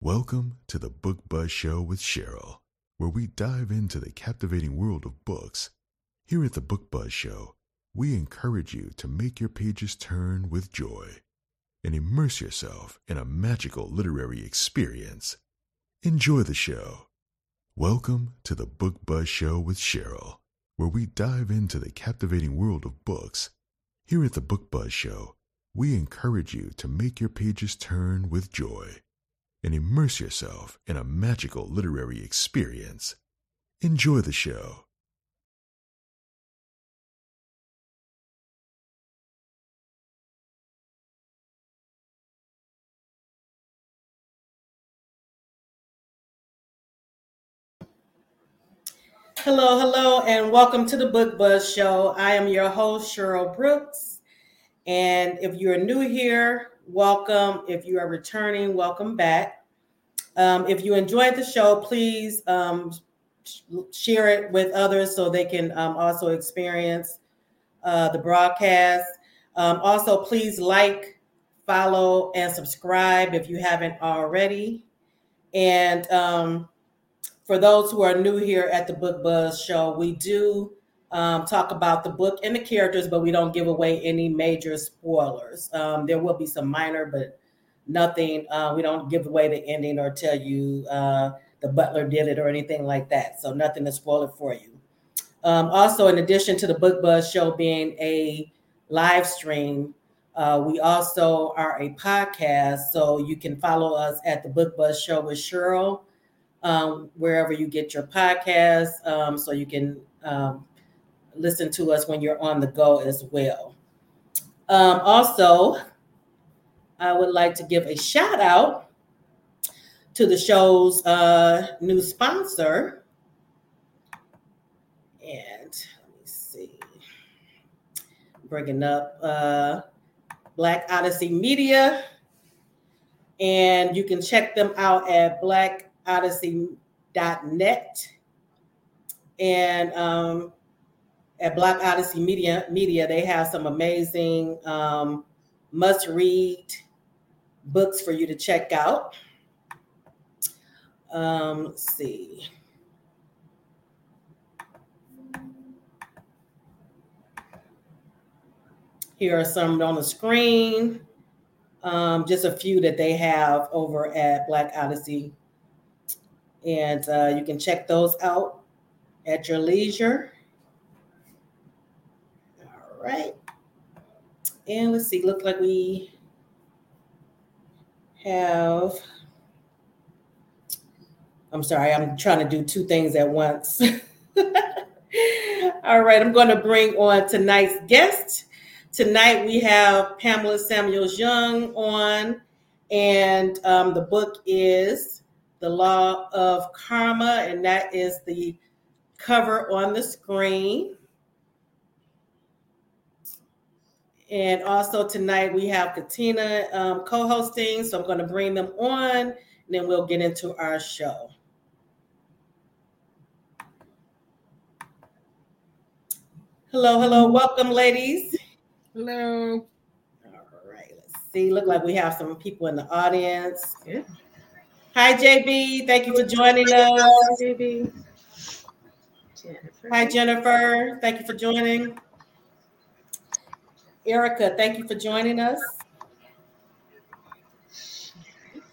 Welcome to the Book Buzz Show with Cheryl, where we dive into the captivating world of books. Here at the Book Buzz Show, we encourage you to make your pages turn with joy and immerse yourself in a magical literary experience. Enjoy the show. Welcome to the Book Buzz Show with Cheryl, where we dive into the captivating world of books. Here at the Book Buzz Show, we encourage you to make your pages turn with joy and immerse yourself in a magical literary experience. Enjoy the show. Hello, hello, and welcome to the Book Buzz Show. I am your host, Cheryl Brooks. And if you're new here, welcome. If you are returning, welcome back. Um, if you enjoyed the show, please um, sh- share it with others so they can um, also experience uh, the broadcast. Um, also, please like, follow, and subscribe if you haven't already. And um, for those who are new here at the Book Buzz Show, we do um, talk about the book and the characters, but we don't give away any major spoilers. Um, there will be some minor, but nothing. Uh, we don't give away the ending or tell you uh, the butler did it or anything like that. So nothing to spoil it for you. Um, also, in addition to the Book Buzz Show being a live stream, uh, we also are a podcast. So you can follow us at the Book Buzz Show with Cheryl um, wherever you get your podcasts, um, so you can um, listen to us when you're on the go as well. Um, also, I would like to give a shout out to the show's uh, new sponsor. And let me see, bringing up uh, Black Odyssey Media. And you can check them out at blackodyssey.net. And um, at Black Odyssey Media, Media, they have some amazing um, must read books for you to check out. Um, let's see. Here are some on the screen. Um, just a few that they have over at Black Odyssey. And uh, you can check those out at your leisure. Right. And let's see, look like we have, I'm sorry, I'm trying to do two things at once. All right, I'm going to bring on tonight's guest. Tonight we have Pamela Samuels Young on, and um, the book is The Law of Karma, and that is the cover on the screen. And also tonight we have Katina um, co-hosting, so I'm going to bring them on, and then we'll get into our show. Hello, hello, welcome, ladies. Hello. All right, let's see. Look like we have some people in the audience. Yeah. Hi, JB. Thank you for joining us. Hi, JB. Jennifer. Hi, Jennifer. Thank you for joining. Erica, thank you for joining us.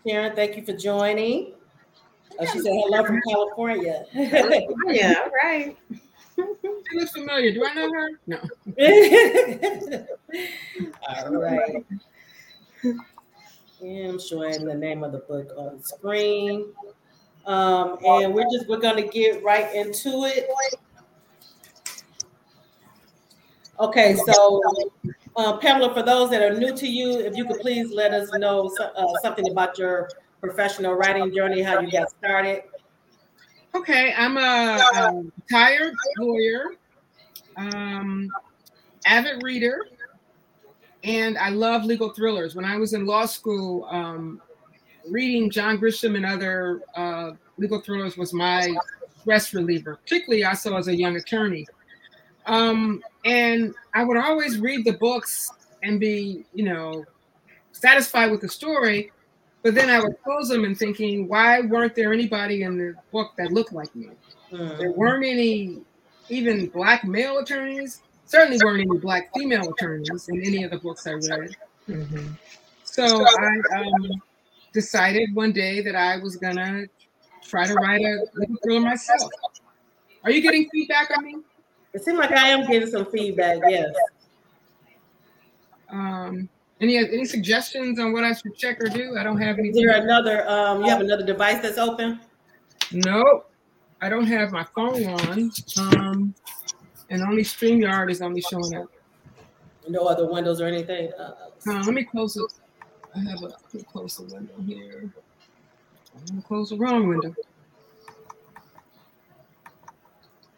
Karen, thank you for joining. Oh, she said hello from California. Yeah, all right. She looks familiar. Do I know her? No. All right. And I'm showing the name of the book on the screen. Um, and we're just we're gonna get right into it. Okay, so uh, Pamela, for those that are new to you, if you could please let us know so- uh, something about your professional writing journey, how you got started. Okay, I'm a, a retired lawyer, um, avid reader, and I love legal thrillers. When I was in law school, um, reading John Grisham and other uh, legal thrillers was my stress reliever, particularly also as a young attorney. Um, and I would always read the books and be, you know, satisfied with the story, But then I would close them and thinking, why weren't there anybody in the book that looked like me? Mm. There weren't any even black male attorneys. Certainly weren't any black female attorneys in any of the books I read. Mm-hmm. So I um, decided one day that I was gonna try to write a little thriller myself. Are you getting feedback on me? It seems like I am getting some feedback. Yes. Um, any any suggestions on what I should check or do? I don't have any. Is there another? Um, you have another device that's open? Nope. I don't have my phone on. Um, and only StreamYard is only showing up. No other windows or anything. Uh, uh, let me close it. I have a let me close the window here. I'm gonna close the wrong window.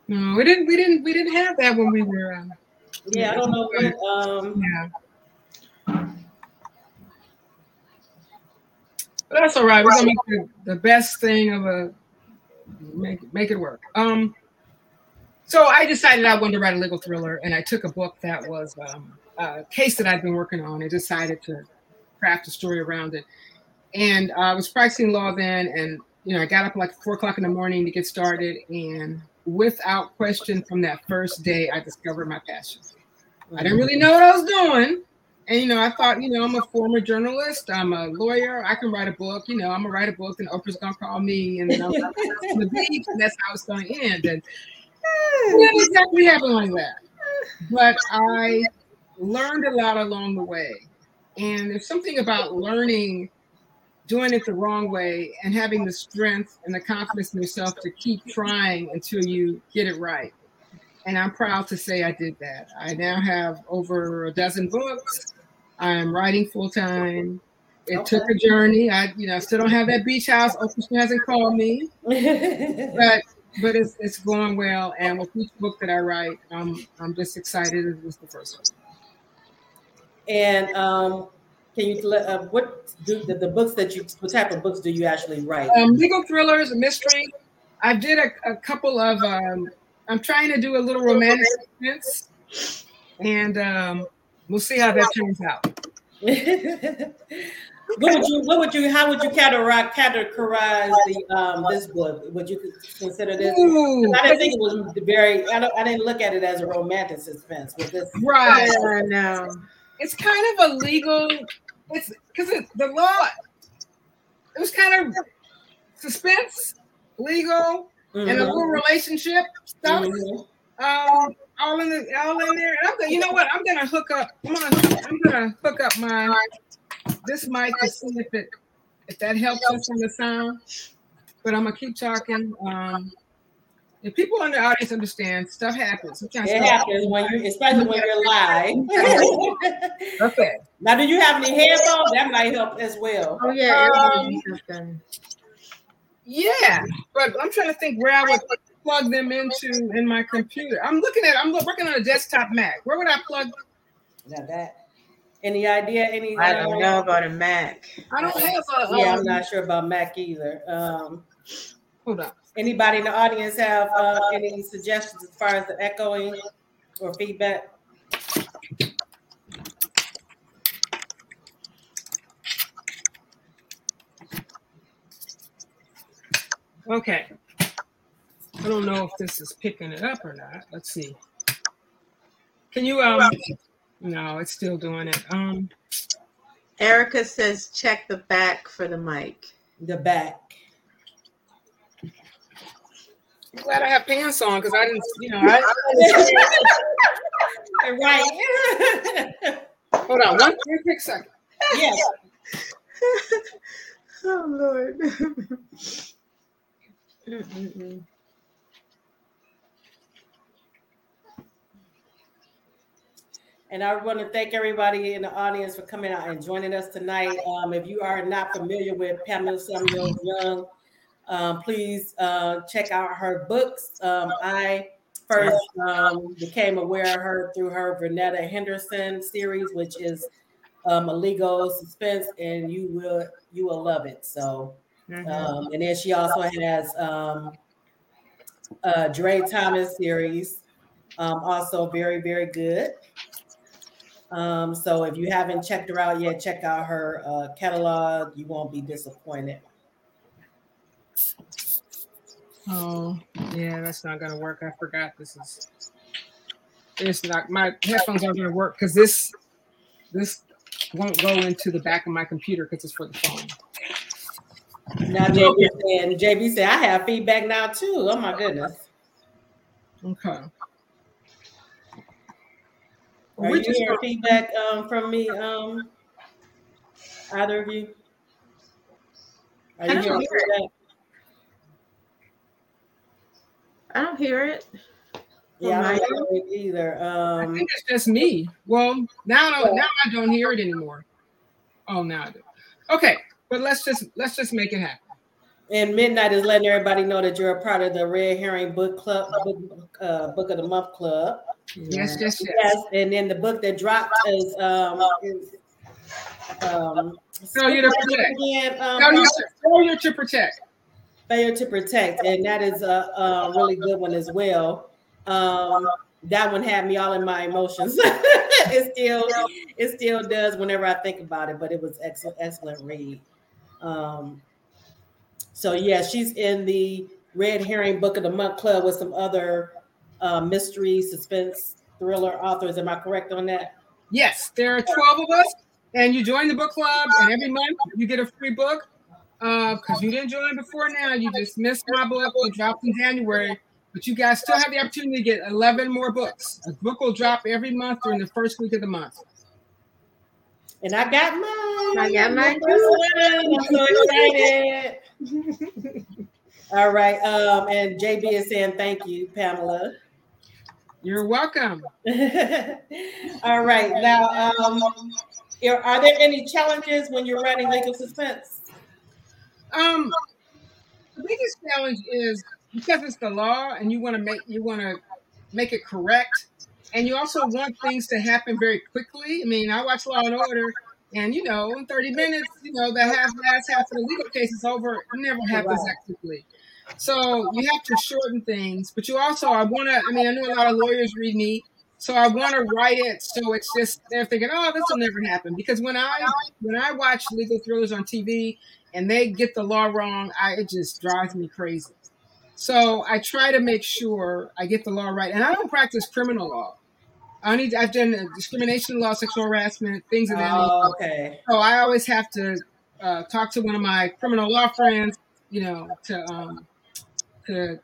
No, we didn't. We didn't. We didn't have that when we were. Uh, yeah, I don't know. What, um, yeah. But that's all right. We're gonna make the, the best thing of a make make it work. Um, so I decided I wanted to write a legal thriller, and I took a book that was um, a case that I'd been working on, and decided to craft a story around it. And I was practicing law then, and you know I got up like four o'clock in the morning to get started, and without question, from that first day, I discovered my passion. I didn't mm-hmm. really know what I was doing, and you know, I thought, you know, I'm a former journalist, I'm a lawyer, I can write a book. You know, I'm gonna write a book, and Oprah's gonna call me, and, I'm the beach, and that's how it's gonna end. And it didn't exactly happen like that, but I learned a lot along the way. And there's something about learning, doing it the wrong way, and having the strength and the confidence in yourself to keep trying until you get it right. And I'm proud to say I did that. I now have over a dozen books. I'm writing full time. It okay. took a journey. I, you know, still don't have that beach house. Oprah hasn't called me, but but it's it's going well. And with each book that I write, I'm I'm just excited. It was the first one. And um, can you uh, what do the, the, books that you what type of books do you actually write? Um, legal thrillers, mystery. I did a, a couple of. Um, I'm trying to do a little romantic suspense, and um, we'll see how that turns out. what would you what would you how would you categorize categorize the um this book would you consider this Ooh, i didn't think it was very I, don't, I didn't look at it as a romantic suspense with this right uh, no it's kind of a legal it's because it, the law it was kind of suspense legal mm-hmm. and a little relationship stuff mm-hmm. um all in the all in there I'm gonna, you know what i'm gonna hook up i'm gonna i'm gonna hook up my this mic to see if it if that helps us in the sound. But I'm gonna keep talking. Um, if people in the audience understand, stuff happens. Sometimes it happens when you, especially when you're live. okay. Now, do you have any headphones? That might help as well. Oh yeah. Um, yeah, but I'm trying to think where I would plug them into in my computer. I'm looking at. I'm working on a desktop Mac. Where would I plug? Now that any idea? Any? I don't know about a Mac. I don't have a. Yeah, I'm um, not sure about Mac either. Um, hold on. Anybody in the audience have uh, any suggestions as far as the echoing or feedback? Okay. I don't know if this is picking it up or not. Let's see. Can you um no, it's still doing it. Um, Erica says check the back for the mic. The back. I'm glad I have pants on because I didn't, you know, I. right. Hold on, one, one quick second. Yes. oh Lord. Mm-mm-mm. And I want to thank everybody in the audience for coming out and joining us tonight. Um, if you are not familiar with Pamela Samuel Young, um, please uh, check out her books. Um, I first um, became aware of her through her Vernetta Henderson series, which is um, a legal suspense, and you will you will love it. So, mm-hmm. Um, and then she also has um, a Dre Thomas series, also very very good. Um, so if you haven't checked her out yet, check out her uh, catalog. You won't be disappointed. Oh, yeah, that's not gonna work. I forgot this is. It's not my headphones aren't gonna work because this this won't go into the back of my computer because it's for the phone. Now JB said, JB said, I have feedback now too. Oh my goodness. Okay. Are you hearing feedback um, from me? Um, either of you? Are you don't hearing hear feedback? I don't hear it. Yeah, I don't hear it either. I Um, think it's just me. Well, now I don't, now I don't hear it anymore. Oh, now I do. Okay, but let's just let's just make it happen. and Midnight is letting everybody know that you're a part of the Red Herring Book Club, book, uh, Book of the Month Club. Yes, yes, yes. Yes, and then the book that dropped is um, is, um Failure to Protect. Again, um, Failure, failure to protect. Failure to Protect, and that is a, a really good one as well. Um, that one had me all in my emotions. it still, it still does whenever I think about it. But it was excellent, excellent read. Um, so yeah, she's in the Red Herring Book of the Month Club with some other uh, mystery, suspense, thriller authors. Am I correct on that? Yes, there are 12 of us, and you join the book club, and every month you get a free book. Because you didn't join before now, you just missed my book. It dropped in January, but you guys still have the opportunity to get 11 more books. A book will drop every month during the first week of the month. And I got mine. I got mine I'm so excited. All right. Um, and JB is saying thank you, Pamela. You're welcome. All right. Now, um, are are there any challenges when you're writing legal suspense? Um, the biggest challenge is because it's the law, and you want to make you want to make it correct, and you also want things to happen very quickly. I mean, I watch Law and Order, and you know, in 30 minutes, you know, the half last half of the legal case is over. It never happens that quickly. So you have to shorten things, but you also I want to. I mean, I know a lot of lawyers read me, so I want to write it so it's just they're thinking, oh, this will never happen. Because when I when I watch legal thrillers on TV and they get the law wrong, I it just drives me crazy. So I try to make sure I get the law right, and I don't practice criminal law. I need I've done discrimination law, sexual harassment, things of that nature. Oh, okay. So I always have to uh, talk to one of my criminal law friends, you know, to um, to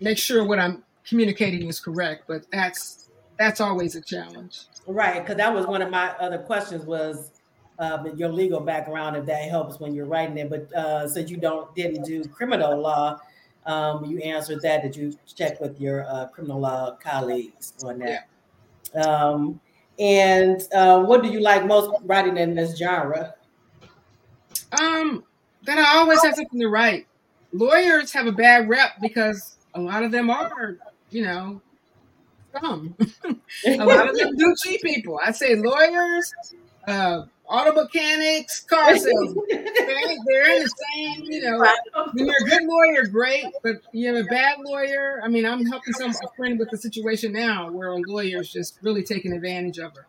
make sure what I'm communicating is correct. But that's that's always a challenge. Right, because that was one of my other questions was uh, your legal background, if that helps when you're writing it. But uh, since you don't didn't do criminal law, um, you answered that. Did you check with your uh, criminal law colleagues on that? Um, and uh, what do you like most writing in this genre? Um, that I always have something to write. Lawyers have a bad rep because a lot of them are, you know, dumb. a lot of them do cheat people. I say lawyers, uh, auto mechanics, car salesmen. They're, they're in the same, you know. When you're a good lawyer, great, but you have a bad lawyer. I mean, I'm helping some a friend with the situation now where a lawyer is just really taking advantage of her,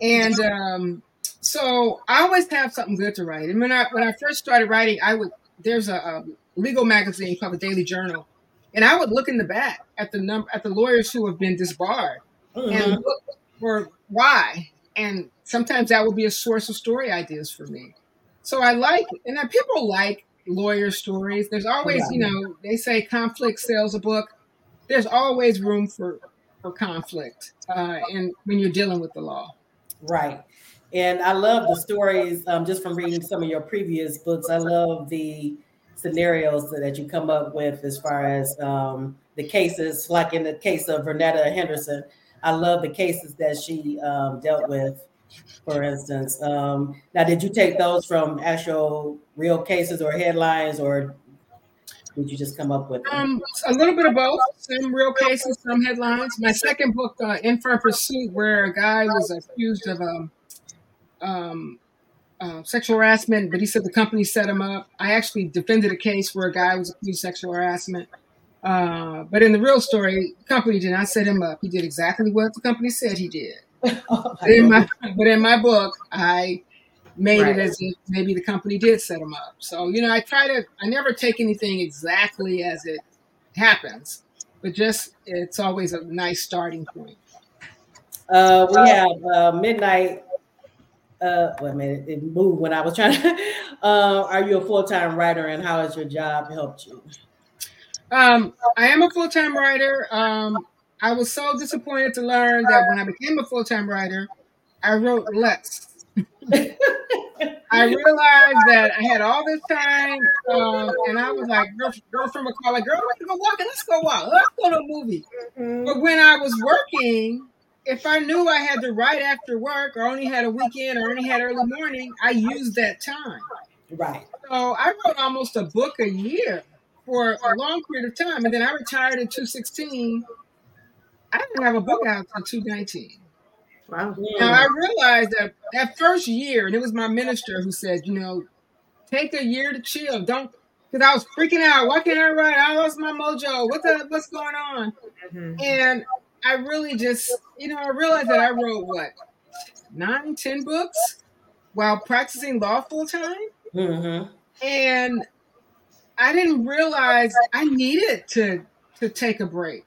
and um, so I always have something good to write. And when I when I first started writing, I would there's a, a legal magazine called the Daily Journal, and I would look in the back at the number at the lawyers who have been disbarred Mhm. and look for why. And sometimes that will be a source of story ideas for me. So I like, and then people like lawyer stories. There's always, you know, they say conflict sells a book. There's always room for for conflict, uh, and when you're dealing with the law. Right. And I love the stories um, just from reading some of your previous books. I love the scenarios that you come up with as far as um, the cases, like in the case of Vernetta Henderson. I love the cases that she um, dealt with, for instance. Um, now, did you take those from actual real cases or headlines, or did you just come up with them? Um, a little bit of both. Some real cases, some headlines. My second book, uh, In Firm Pursuit, where a guy was accused of um, um, uh, sexual harassment, but he said the company set him up. I actually defended a case where a guy was accused of sexual harassment, Uh, but in the real story, the company did not set him up. He did exactly what the company said he did. Oh, But in my, but in my book, I made Right. it as if maybe the company did set him up. So, you know, I try to, I never take anything exactly as it happens, but just it's always a nice starting point. Uh, we have uh, midnight. Uh, wait a minute, it moved when I was trying to. Uh, are you a full time writer, and how has your job helped you? Um, I am a full time writer. Um, I was so disappointed to learn that when I became a full time writer, I wrote less. I realized that I had all this time, um, and I was like, girl, girl from a car, like, girl, let's go walking, let's go walk, let's go to a movie. But when I was working, if I knew I had to write after work, or only had a weekend, or only had early morning, I used that time. Right. So I wrote almost a book a year for a long period of time, and then I retired in 2016. I didn't have a book out until 219. Wow. Now I realized that that first year, and it was my minister who said, you know, take a year to chill. Don't, because I was freaking out. Why can't I write? I lost my mojo. What the, what's going on? Mhm. And I really just, you know, I realized that I wrote what nine, ten books while practicing law full time, Mm-hmm. and I didn't realize I needed to to take a break.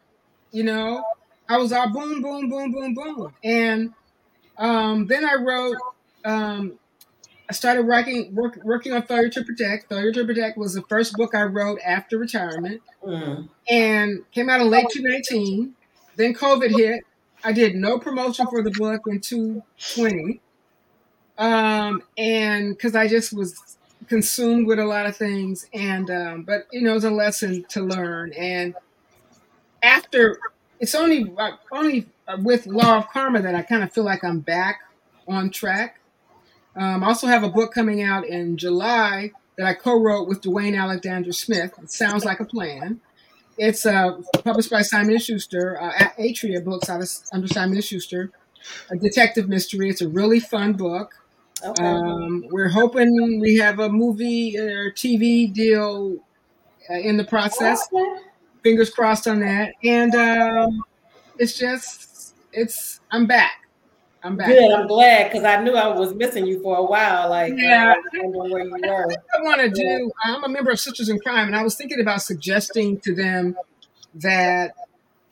You know, I was all boom, boom, boom, boom, boom, and um, then I wrote. Um, I started writing, work, working on Failure to Protect. Failure to Protect was the first book I wrote after retirement Mm-hmm. and came out in late 2019. Then COVID hit. I did no promotion for the book in 2020. Um, and because I just was consumed with a lot of things. And, um, but you know, it's a lesson to learn. And after it's only, uh, only with Law of Karma that I kind of feel like I'm back on track. Um, I also have a book coming out in July that I co-wrote with Dwayne Alexander Smith. It sounds like a plan. It's uh, published by Simon & Schuster, uh, at Atria Books out of, under Simon & Schuster. A detective mystery. It's a really fun book. Okay. Um, we're hoping we have a movie or TV deal uh, in the process. Okay. Fingers crossed on that. And um, it's just, it's. I'm back. I'm back. Good. I'm glad because I knew I was missing you for a while. Like, Yeah. uh, I where you were. I want to do. I'm a member of Sisters in Crime, and I was thinking about suggesting to them that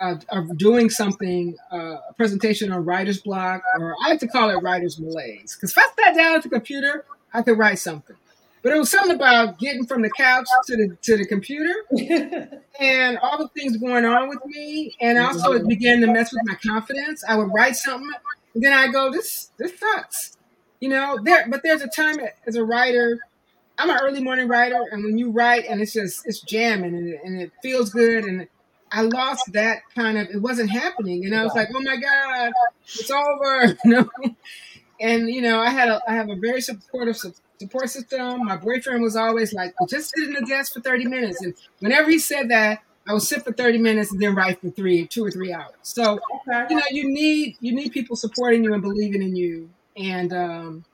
uh, of doing something, uh, a presentation on writer's block, or I like to call it writer's malaise. Because if I sat down at the computer, I could write something. But it was something about getting from the couch to the to the computer and all the things going on with me, and also it began to mess with my confidence. I would write something, and then I go, "This this sucks," you know. There, but there's a time as a writer. I'm an early morning writer, and when you write and it's just it's jamming and it, and it feels good, and I lost that kind of. It wasn't happening, and I was like, "Oh my god, it's over," you know. And you know, I had a I have a very supportive support system. My boyfriend was always like, well, "Just sit in the desk for thirty minutes," and whenever he said that, I would sit for thirty minutes and then write for three, two or three hours. So Okay. you know, you need you need people supporting you and believing in you, and um,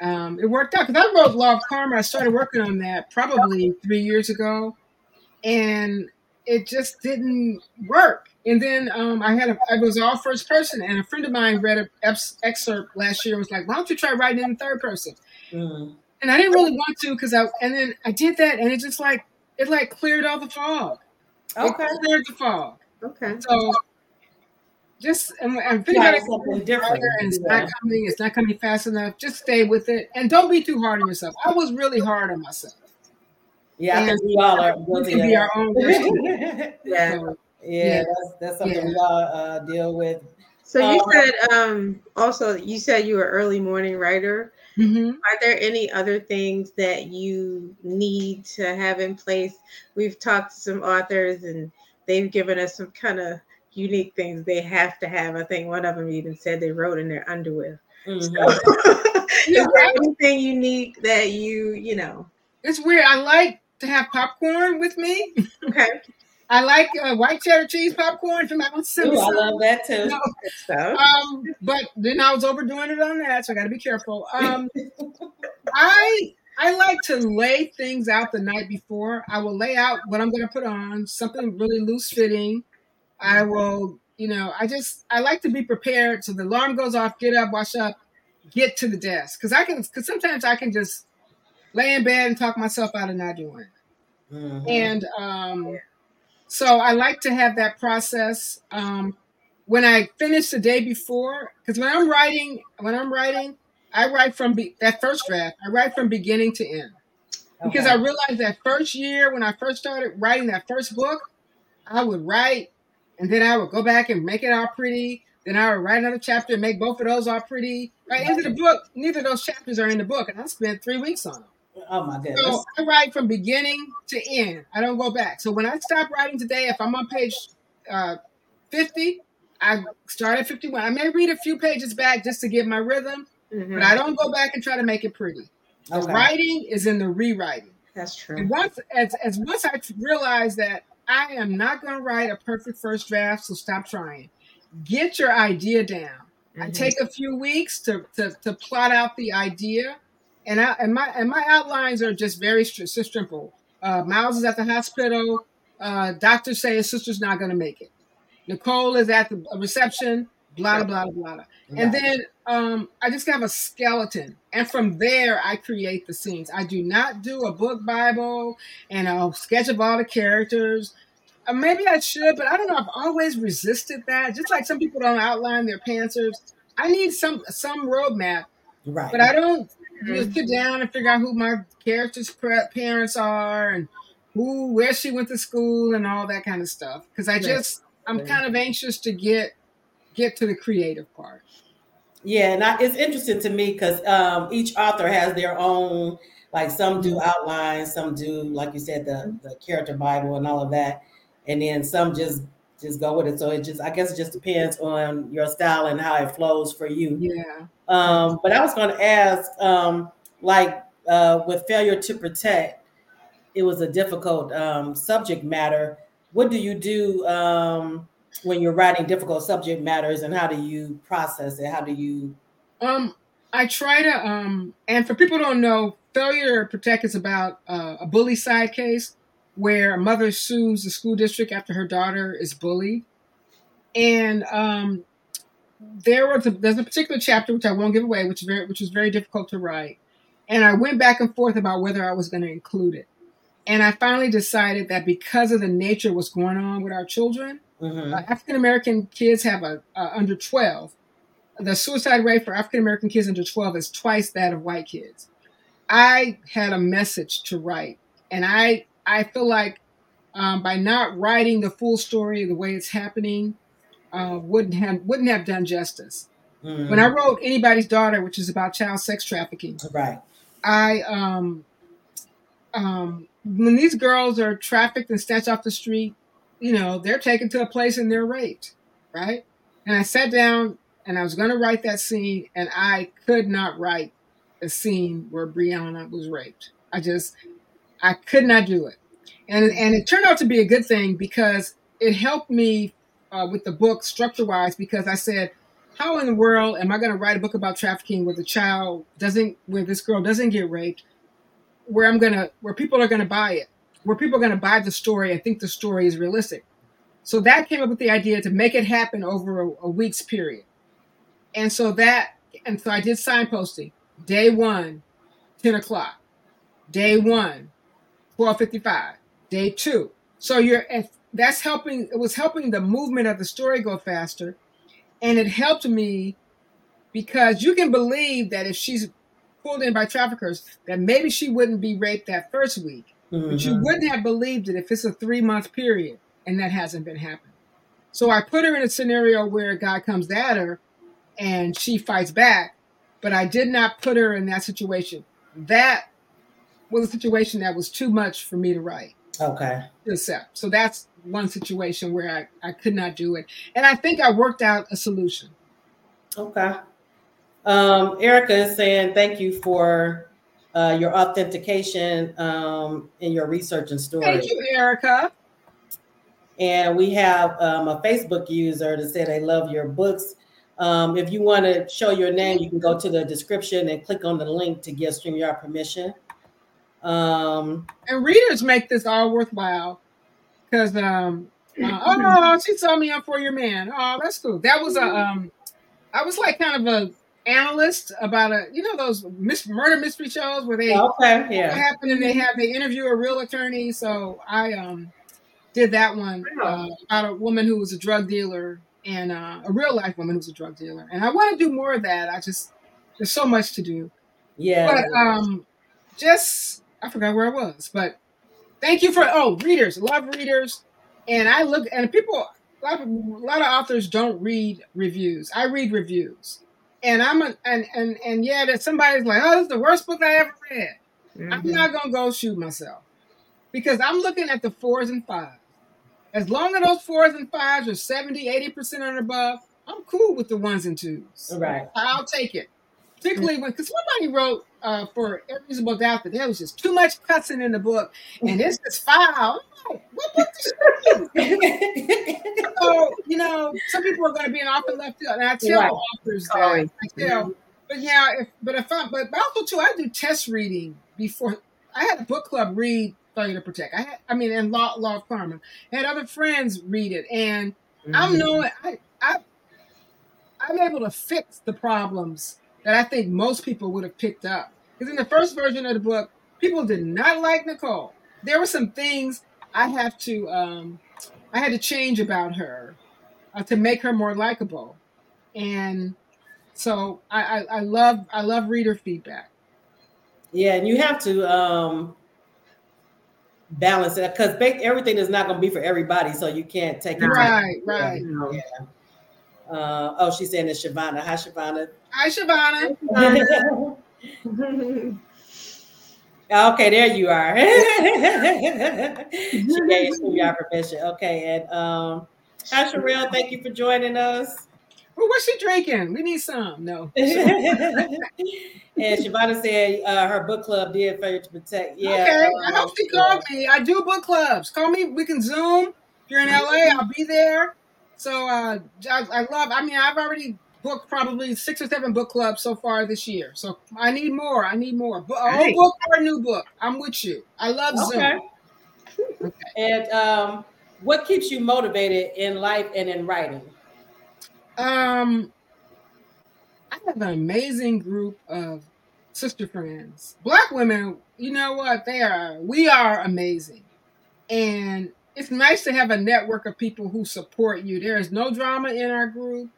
um, it worked out because I wrote Law of Karma. I started working on that probably three years ago, and it just didn't work. And then um, I had a, I was all first person, and a friend of mine read an excerpt last year and was like, "Why don't you try writing in third person?" Mm. And I didn't really want to because I and then I did that, and it just like it like cleared all the fog. Okay. It cleared the fog. Okay. So just and, Try anybody something different. and it's Yeah. not coming, it's not coming fast enough. Just stay with it and don't be too hard on yourself. I was really hard on myself. Yeah, I think we all are We guilty can of be our own worst. Yeah. Yeah, Yeah. that's that's something Yeah. we all uh, deal with. So you Um, said um also you said you were early morning writer. mhm. Are there any other things that you need to have in place? We've talked to some authors and they've given us some kind of unique things they have to have. I think one of them even said they wrote in their underwear. Mhm. Is there anything unique that you, you know? It's weird. I like to have popcorn with me. Okay. I like uh, white cheddar cheese popcorn from Apple Ooh, I love that too. No, So um, but then I was overdoing it on that, so I got to be careful. Um, I I like to lay things out the night before. I will lay out what I'm going to put on, something really loose fitting. I will, you know, I just I like to be prepared. So the alarm goes off, get up, wash up, get to the desk because I can. Because sometimes I can just lay in bed and talk myself out of not doing it. Mm-hmm. And um, so I like to have that process. Um, when I finish the day before, because when I'm writing, when I'm writing, I write from be- that first draft. I write from beginning to end because I realized that first year when I first started writing that first book, I would write and then I would go back and make it all pretty. Then I would write another chapter and make both of those all pretty. Right into the book, neither of those chapters are in the book, and I spent three weeks on them. Oh my goodness! So I write from beginning to end. I don't go back. So when I stop writing today, if I'm on page uh, fifty, I start at fifty-one. I may read a few pages back just to get my rhythm, mm-hmm. but I don't go back and try to make it pretty. The okay. writing is in the rewriting. That's true. And once as as once I realize that I am not going to write a perfect first draft, so stop trying. Get your idea down. Mm-hmm. I take a few weeks to, to, to plot out the idea, and I, and my and my outlines are just very simple. Uh, Miles is at the hospital. Uh, doctors say his sister's not going to make it. Nicole is at the reception. Blah blah blah blah. And then um, I just have a skeleton, and from there I create the scenes. I do not do a book Bible and a sketch of all the characters. Uh, maybe I should, but I don't know. I've always resisted that. Just like some people don't outline their pantsers, I need some some roadmap. Right. But I don't just sit down and figure out who my character's parents are and who where she went to school and all that kind of stuff. Because I just I'm kind of anxious to get get to the creative part. Yeah, and I, it's interesting to me because um, each author has their own. Like some do mm-hmm. outlines, some do, like you said, the the character Bible and all of that, and then some just just go with it. So it just, I guess, it just depends on your style and how it flows for you. Yeah. Um, but I was going to ask, um, like uh, with failure to protect, it was a difficult um, subject matter. What do you do? Um, when you're writing difficult subject matters and how do you process it? How do you um I try to um and for people don't know, failure to protect is about uh, a bullycide case where a mother sues the school district after her daughter is bullied. And there was a, there's a particular chapter which I won't give away, which is very which was very difficult to write. And I went back and forth about whether I was going to include it. And I finally decided that because of the nature of what's going on with our children, Mm-hmm. Uh, African American kids have a uh, under 12. The suicide rate for African American kids under 12 is twice that of white kids. I had a message to write, and I I feel like um, by not writing the full story the way it's happening, uh, wouldn't have wouldn't have done justice. Mm-hmm. When I wrote anybody's daughter, which is about child sex trafficking, right? I um um when these girls are trafficked and snatched off the street, you know, they're taken to a place and they're raped, right? And I sat down and I was going to write that scene, and I could not write a scene where Breonna was raped. I just, I could not do it. And, and it turned out to be a good thing because it helped me uh, with the book structure wise because I said, how in the world am I going to write a book about trafficking where the child doesn't, where this girl doesn't get raped, where I'm going to, where people are going to buy it? where people are going to buy the story and think the story is realistic. So that came up with the idea to make it happen over a, a week's period. And so that, and so I did signposting. Day one, 10 o'clock. Day one, 1255. Day two. So you're, that's helping, it was helping the movement of the story go faster. And it helped me because you can believe that if she's pulled in by traffickers, that maybe she wouldn't be raped that first week Mm-hmm. But you mm-hmm. wouldn't have believed it if it's a three month period and that hasn't been happening. So I put her in a scenario where a guy comes at her and she fights back, but I did not put her in that situation. That was a situation that was too much for me to write. Okay. To accept. So that's one situation where I, I could not do it. And I think I worked out a solution. Okay. Um, Erica is saying thank you for uh, your authentication um, in your research and story. Thank you, Erica. And we have um, a Facebook user that said they love your books. Um, if you want to show your name, you can go to the description and click on the link to give StreamYard permission Um, and readers make this all worthwhile because um, uh, oh, she saw me on For Your Man. Oh, that's cool. That was a um, I was like kind of a analyst about a you know those mis- murder mystery shows where they okay, yeah, what happened and they have they interview a real attorney. So I um did that one uh, about a woman who was a drug dealer and uh, a real life woman who was a drug dealer. And I want to do more of that. I just there's so much to do. Yeah. But um, just I forgot where I was, but thank you for oh readers, love readers, and I look and people a lot of, a lot of authors don't read reviews. I read reviews, and I'm a, and and and yeah, that somebody's like, oh, this is the worst book I ever read. Mm-hmm. I'm not gonna go shoot myself because I'm looking at the fours and fives. As long as those fours and fives are 70, 80% and above, I'm cool with the ones and twos. Right. I'll take it. Particularly when, because somebody wrote uh, for every reasonable doubt that there was just too much cussing in the book, and it's just foul. Like, what book so, you know, some people are going to be an author left out, and I tell right. authors that. I tell, mm-hmm. but yeah, if, but if I, but also too, I do test reading before. I had a book club read Failure to Protect. I had, I mean, and Law, Law of Karma. I had other friends read it, and mm-hmm. I'm knowing I, I, I'm able to fix the problems that I think most people would have picked up. Because in the first version of the book, people did not like Nicole. There were some things I have to, um, I had to change about her uh, to make her more likable, and so I, I, I love, I love reader feedback. Yeah, and you have to um, balance it because everything is not going to be for everybody, so you can't take it. Right, right. Yeah. Uh, oh, she's saying it's Shavana. Hi, Shavana. Hi, Shavana. okay, there you are. she gave you your permission. Okay, and um, hi, Sherelle. Thank you for joining us. Well, what's she drinking? We need some. No. and Shavana said uh, her book club did failure to protect. Yeah. Okay. Um, I hope she called me. I do book clubs. Call me. We can Zoom. If you're in LA, I'll be there. So uh, I, I love. I mean, I've already booked probably six or seven book clubs so far this year. So I need more. I need more. A old book or a new book. I'm with you. I love okay. Zoom. okay. And um, what keeps you motivated in life and in writing? Um, I have an amazing group of sister friends. Black women, you know what? They are, we are amazing. And it's nice to have a network of people who support you. There is no drama in our group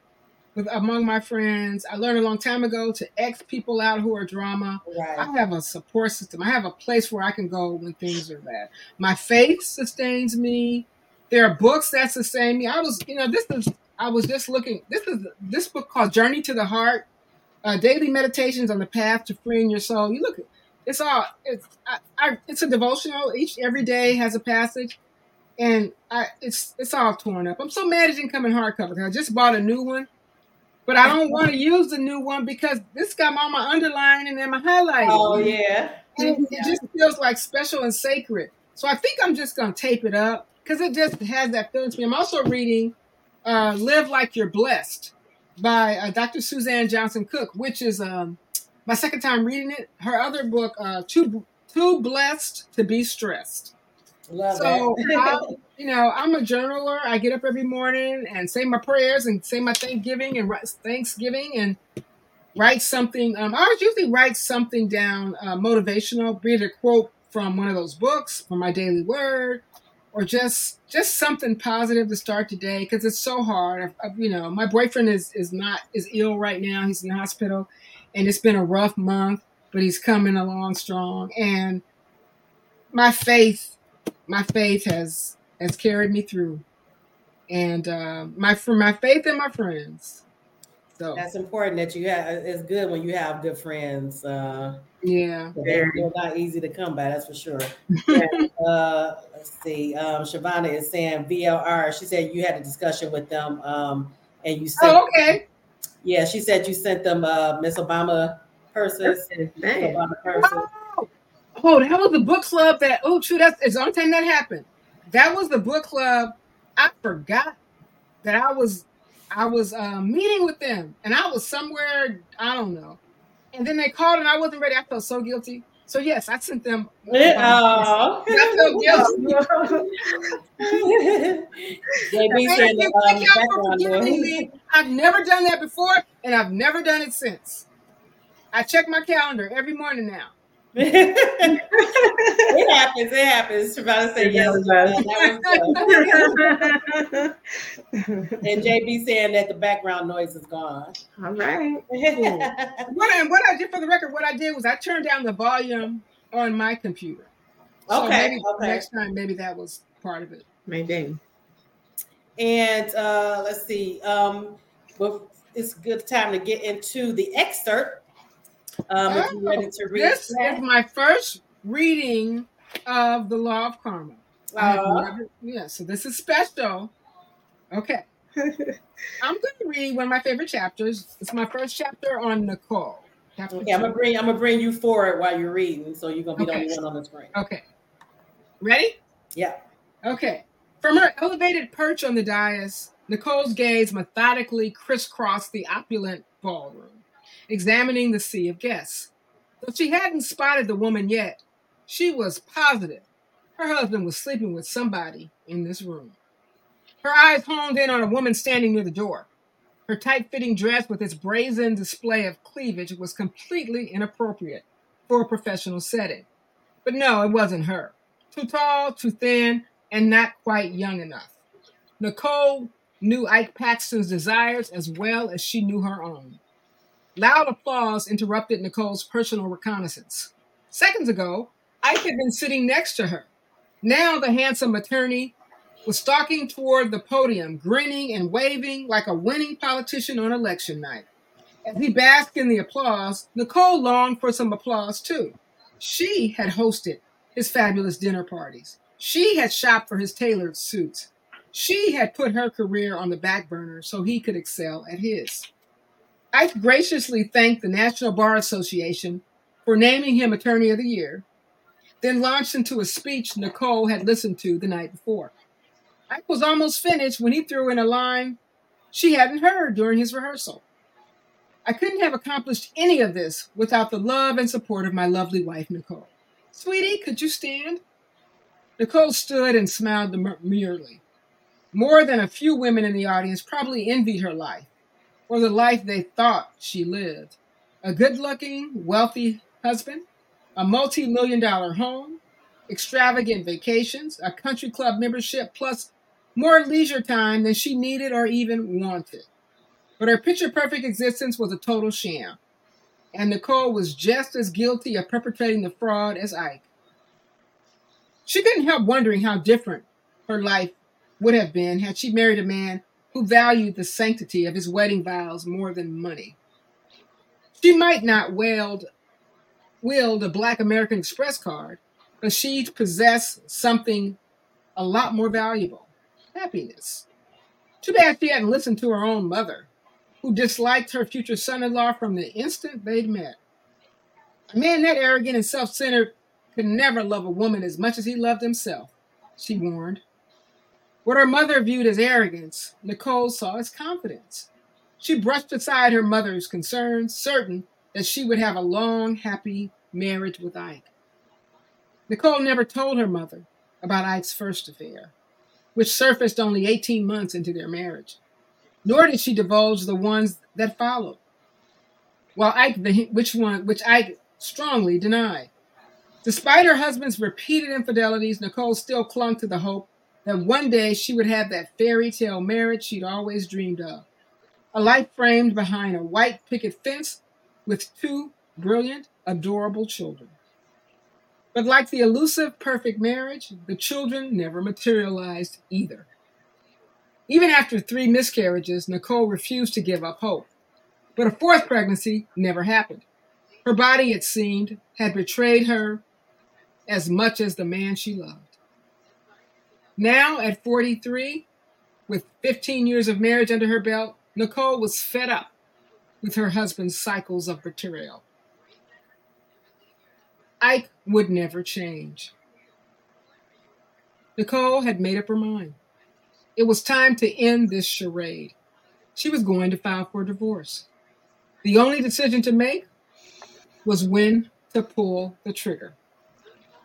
with among my friends. I learned a long time ago to X people out who are drama. Right. I have a support system. I have a place where I can go when things are bad. My faith sustains me. There are books that sustain me. I was, you know, this is I was just looking. This is this book called Journey to the Heart, uh, Daily Meditations on the Path to Freeing Your Soul. You look, it's all it's I, I, it's a devotional. Each every day has a passage, and I it's it's all torn up. I'm so mad it didn't come in hardcover. I just bought a new one, but I don't want to use the new one because this got all my underlining and my highlighting. Oh yeah, and it just feels like special and sacred. So I think I'm just gonna tape it up because it just has that feeling to me. I'm also reading uh, Live Like You're Blessed by uh, Dr. Suzan Johnson Cook, which is um, my second time reading it. Her other book, uh, Too, Too Blessed to Be Stressed. Love so, you know, I'm a journaler. I get up every morning and say my prayers and say my Thanksgiving and Thanksgiving and write something. Um, I always usually write something down uh, motivational, be it a quote from one of those books, from my daily word, or just just something positive to start today because it's so hard. I, I, you know, my boyfriend is is not is ill right now. He's in the hospital, and it's been a rough month, but he's coming along strong. And my faith, my faith has has carried me through, and uh, my for my faith and my friends. So that's important that you have. It's good when you have good friends. Uh, yeah, they're, they're, not easy to come by. That's for sure. yeah, uh, let's see. Um, Shavana is saying VLR. She said you had a discussion with them, um, and you said, oh, okay. Yeah, she said you sent them uh, Miss Obama purses. Obama purses. Oh. Oh, that was the book club that. Oh, true. That's it's the only time that happened. That was the book club. I forgot that I was I was uh, meeting with them, and I was somewhere I don't know. And then they called, and I wasn't ready. I felt so guilty. So yes, I sent them. Oh. I feel guilty. Thank said you, the, thank y'all for background forgiving noise. me. I've never done that before, and I've never done it since. I check my calendar every morning now. It happens. It happens. About to say It yes. really that was good. All and JB saying that the background noise is gone. right. What I, what I did for the record, what I did was I turned down the volume on my computer. So Okay, maybe okay. next time, maybe that was part of it. Maybe. and uh, let's see. Um, well, it's a good time to get into the excerpt. Um, if you're ready to read This that. is my first reading of the Law of Karma. Uh, never- yeah, so this is special. Okay. I'm going to read one of my favorite chapters. It's my first chapter on Nicole. Chapter okay, I'm gonna bring I'm gonna bring you forward while you're reading, so you're gonna be the only one on the screen. Okay. Ready? Yeah. Okay. From her elevated perch on the dais, Nicole's gaze methodically crisscrossed the opulent ballroom, examining the sea of guests. Though she hadn't spotted the woman yet, she was positive her husband was sleeping with somebody in this room. Her eyes honed in on a woman standing near the door. Her tight fitting dress with its brazen display of cleavage was completely inappropriate for a professional setting. But no, it wasn't her. Too tall, too thin, and not quite young enough. Nicole knew Ike Paxton's desires as well as she knew her own. Loud applause interrupted Nicole's personal reconnaissance. Seconds ago, Ike had been sitting next to her. Now the handsome attorney was stalking toward the podium, grinning and waving like a winning politician on election night. As he basked in the applause, Nicole longed for some applause too. She had hosted his fabulous dinner parties. She had shopped for his tailored suits. She had put her career on the back burner so he could excel at his. Ike graciously thanked the National Bar Association for naming him Attorney of the Year, then launched into a speech Nicole had listened to the night before. Ike was almost finished when he threw in a line she hadn't heard during his rehearsal. I couldn't have accomplished any of this without the love and support of my lovely wife, Nicole. Sweetie, could you stand? Nicole stood and smiled demurely. More than a few women in the audience probably envied her life, the life they thought she lived. A good looking, wealthy husband, a multi million dollar home, extravagant vacations, a country club membership, plus more leisure time than she needed or even wanted. But her picture perfect existence was a total sham, and Nicole was just as guilty of perpetrating the fraud as Ike. She couldn't help wondering how different her life would have been had she married a man who valued the sanctity of his wedding vows more than money. She might not wield, wield a Black American Express card, but she possessed something a lot more valuable happiness. Too bad she hadn't listened to her own mother, who disliked her future son in law from the instant they'd met. A man that arrogant and self centered could never love a woman as much as he loved himself, she warned. What her mother viewed as arrogance, Nicole saw as confidence. She brushed aside her mother's concerns, certain that she would have a long, happy marriage with Ike. Nicole never told her mother about Ike's first affair, which surfaced only 18 months into their marriage, nor did she divulge the ones that followed. While Ike, which one, which Ike strongly denied. Despite her husband's repeated infidelities, Nicole still clung to the hope that one day she would have that fairy tale marriage she'd always dreamed of. A life framed behind a white picket fence with two brilliant, adorable children. But like the elusive perfect marriage, the children never materialized either. Even after three miscarriages, Nicole refused to give up hope. But a fourth pregnancy never happened. Her body, it seemed, had betrayed her as much as the man she loved. Now, at 43, with 15 years of marriage under her belt, Nicole was fed up with her husband's cycles of betrayal. Ike would never change. Nicole had made up her mind. It was time to end this charade. She was going to file for divorce. The only decision to make was when to pull the trigger.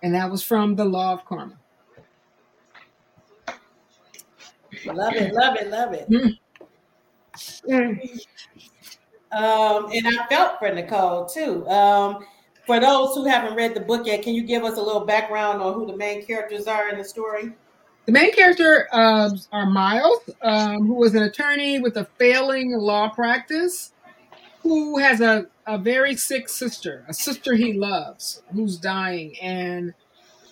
And that was from The Law of Karma. Love it, love it, love it. Mm. Um, and I felt for Nicole too. Um, for those who haven't read the book yet, can you give us a little background on who the main characters are in the story? The main character uh, are Miles, um, who is an attorney with a failing law practice, who has a, a very sick sister, a sister he loves, who's dying, and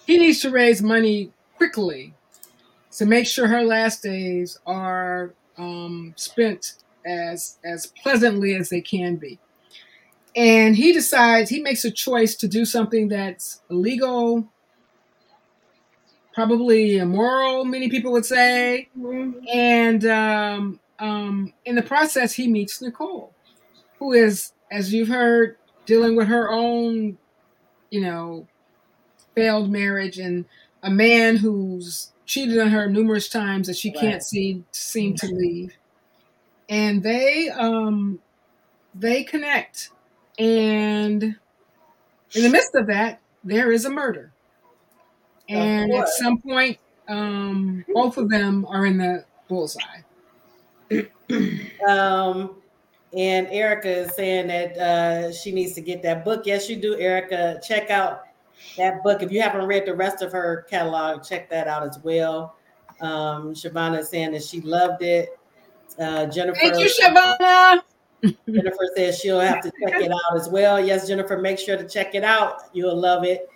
he needs to raise money quickly to make sure her last days are um, spent as as pleasantly as they can be. And he decides he makes a choice to do something that's illegal, probably immoral. Many people would say, and um, um, in the process, he meets Nicole, who is, as you've heard, dealing with her own, you know, failed marriage and a man who's cheated on her numerous times that she Right. can't see seem to leave and they um they connect and in the midst of that there is a murder and at some point um both of them are in the bullseye Um, and Erica is saying that uh, she needs to get that book. Yes, you do, Erica. Check out that book. If you haven't read the rest of her catalog, check that out as well. Um, Shavana is saying that she loved it. Uh, Jennifer, thank you shavana Jennifer says she'll have to check it out as well. Yes, Jennifer, make sure to check it out. You'll love it,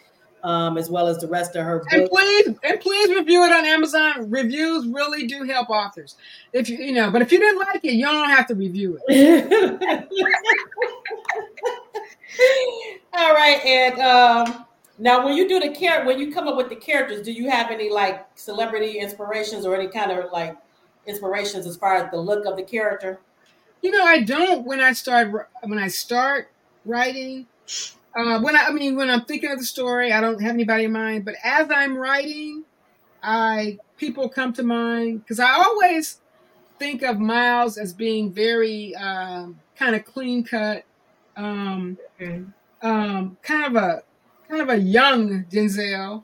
um, as well as the rest of her and please and please review it on amazon reviews really do help authors if you you know but if you didn't like it you don't have to review it All right, and um, now when you do the character, when you come up with the characters, do you have any like celebrity inspirations or any kind of like inspirations as far as the look of the character? You know, I don't when I start when I start writing. Uh, when I, I mean, when I'm thinking of the story, I don't have anybody in mind. But as I'm writing, I people come to mind because I always think of Miles as being very um, kind of clean cut, um, Mhm. um, kind of a kind of a young Denzel.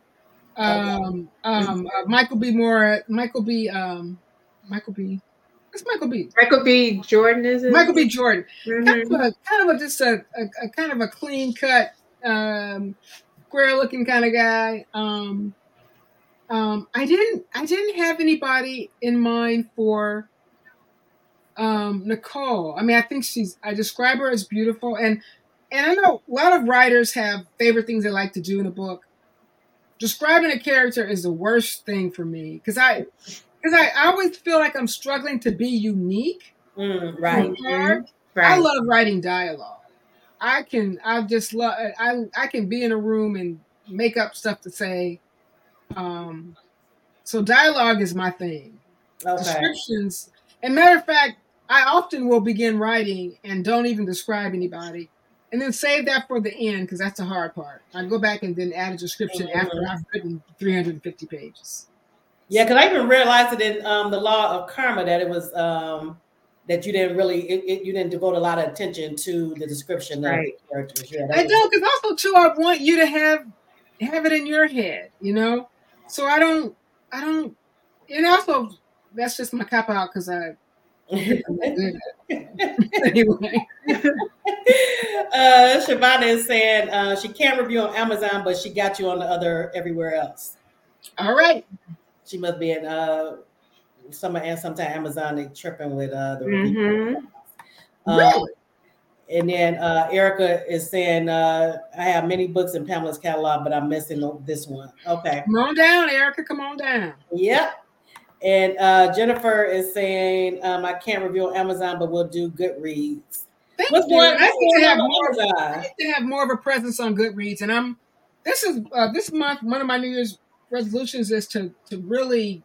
Um, um, uh, Michael B. Moore, Michael B. Um, Michael B. It's Michael B. Michael B. Jordan is it? Michael B. Jordan kind Mhm. of a, kind of a just a, a, a kind of a clean cut, um, square looking kind of guy. Um, um, I didn't I didn't have anybody in mind for um, Nicole. I mean, I think she's I describe her as beautiful, and and I know a lot of writers have favorite things they like to do in a book. Describing a character is the worst thing for me because I because I, I always feel like I'm struggling to be unique. Mm, right. Hard. I love writing dialogue. I can I just love I I can be in a room and make up stuff to say. Um so dialogue is my thing. Okay. Descriptions and matter of fact, I often will begin writing and don't even describe anybody. And then save that for the end because that's the hard part. I go back and then add a description after Mhm. I've written 350 pages. Yeah, because I even realized it in um, the law of karma that it was um, that you didn't really it, it, you didn't devote a lot of attention to the description of the characters. Yeah, I don't, because also too, I want you to have have it in your head, you know. So I don't, I don't, and also that's just my cop out because I. anyway, uh, Shavana is saying uh, she can't review on Amazon, but she got you on the other everywhere else. all right. She must be in uh, some and sometime Amazon they tripping with uh, the review. Mhm. Um, Really? And then uh, Erica is saying, uh, I have many books in Pamela's catalog, but I'm missing this one. Okay. Come on down, Erica. Come on down. Yep. And uh, Jennifer is saying, um, I can't review on Amazon, but we'll do Goodreads. Thank What's you. I need to have more. I need to have more of a presence on Goodreads, and I'm. This is uh, this month. One of my New Year's resolutions is to to really,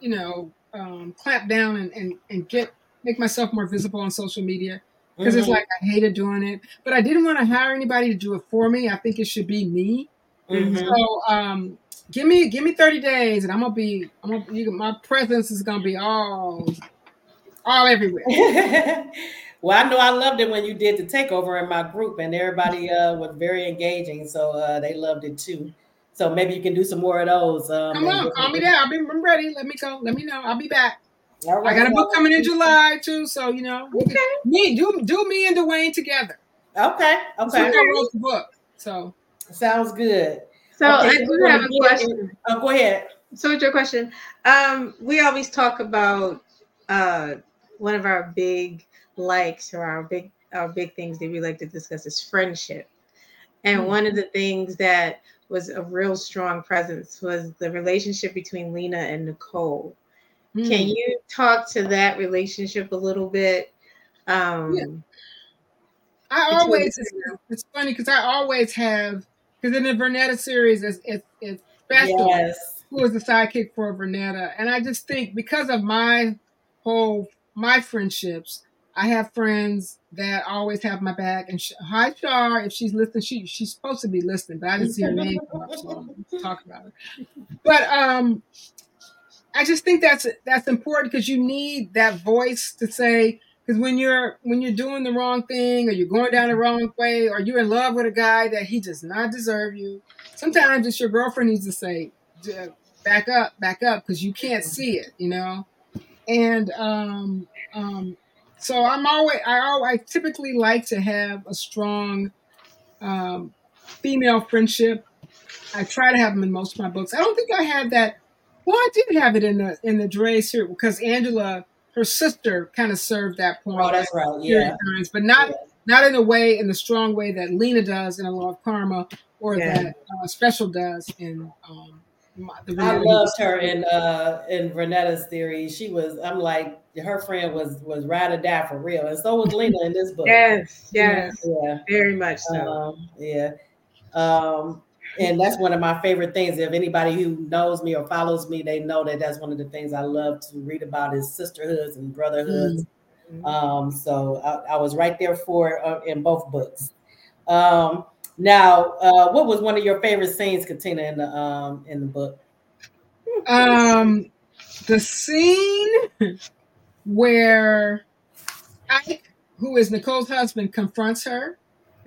you know, um, clamp down and, and and get make myself more visible on social media. because it's Mhm, like I hated doing it, but I didn't want to hire anybody to do it for me. I think it should be me. mhm. So um, give me give me thirty days, and I'm gonna be I'm gonna you, my presence is gonna be all all everywhere. Well, I know I loved it when you did the takeover in my group, and everybody uh, was very engaging, so uh, they loved it too. So maybe you can do some more of those. Um, Come on, call me there. I'll be I'm ready. Let me go. Let me know. I'll be back. Right, I got a so- book coming in July too, so you know, Okay. me do do me and Dwayne together. Okay, So okay, the book. So sounds good. So Okay, I do have a question. Oh, go ahead. So what's your question? Um, we always talk about uh one of our big likes or our big our big things that we like to discuss is friendship. And Mhm. one of the things that was a real strong presence was the relationship between Lena and Nicole. Can mm. you talk to that relationship a little bit? Um Yeah. I always the it's, two of them? it's funny because I always have because in the Vernetta series it's it's, it's special. Yes. who is the sidekick for Vernetta. And I just think because of my whole my friendships, I have friends that always have my back. And sh- hi, Char, if she's listening, she she's supposed to be listening, but I didn't see her name come up, so talk about her. But um, I just think that's that's important because you need that voice to say. Because when you're when you're doing the wrong thing, or you're going down the wrong way, or you're in love with a guy that he does not deserve you, sometimes it's your girlfriend needs to say, back up, back up, because you can't see it, you know. And um, um, so I'm always, I always, I typically like to have a strong um, female friendship. I try to have them in most of my books. I don't think I had that. Well, I did have it in the in the Dre series because Angela, her sister, kind of served that point. Oh, that's right. Yeah. times, but not Yeah. not in a way in the strong way that Lena does in A Law of Karma or Yeah. that uh, Special does in um, my, the I loved her in uh in Vernetta's theory. She was I'm like her friend was was ride or die for real, and so was Lena in this book. Yes, yes, Yeah, very much so. um, yeah. Um, and that's one of my favorite things. If anybody who knows me or follows me, they know that that's one of the things I love to read about is sisterhoods and brotherhoods. Mhm. Um, so I, I was right there for uh, in both books. Um, now, uh, what was one of your favorite scenes, Katina, in the um in the book? Um, the scene where Ike, who is Nicole's husband, confronts her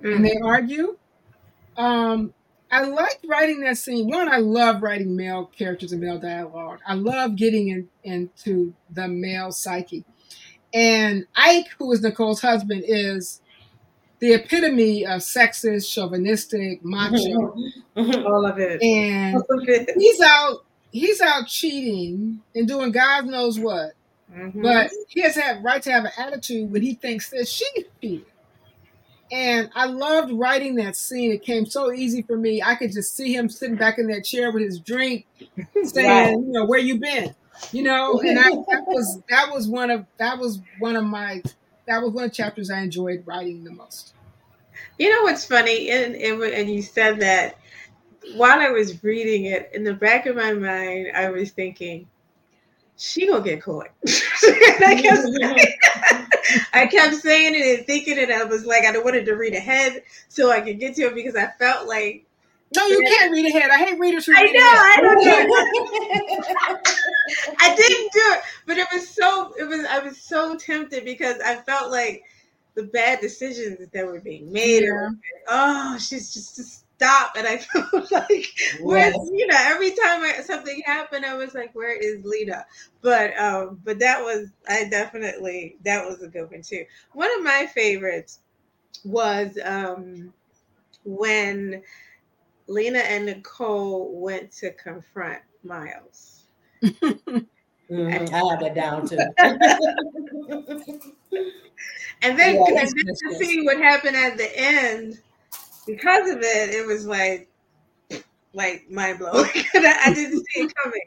and they argue. Um, I like writing that scene. One, I love writing male characters and male dialogue. I love getting in, into the male psyche. And Ike, who is Nicole's husband, is the epitome of sexist, chauvinistic, macho. all of it. and of it. he's out he's out cheating and doing God knows what. Mhm. But he has had right to have an attitude when he thinks that she cheated. And I loved writing that scene. It came so easy for me. I could just see him sitting back in that chair with his drink, saying, Right. "You know, where you been?" You know, and I, that was that was one of that was one of my that was one of the chapters I enjoyed writing the most. You know what's funny, and, and and you said that while I was reading it, in the back of my mind, I was thinking, "She gonna get caught." I, kept saying, I kept saying it and thinking it. I was like, I wanted to read ahead so I could get to it because I felt like No, you can't read ahead. I hate readers who I read know, ahead. I don't know. I didn't do it, but it was so it was I was so tempted because I felt like the bad decisions that were being made. Yeah. Oh, she's just to stop, and I felt like where's Yes. Lena? Every time I, something happened, I was like, where is Lena? But um, but that was I definitely that was a good one too. One of my favorites was um when Lena and Nicole went to confront Miles. Mhm, I have that down too. And then, Yeah, and then to see what happened at the end, because of it, it was like, like mind blowing. I, I didn't see it coming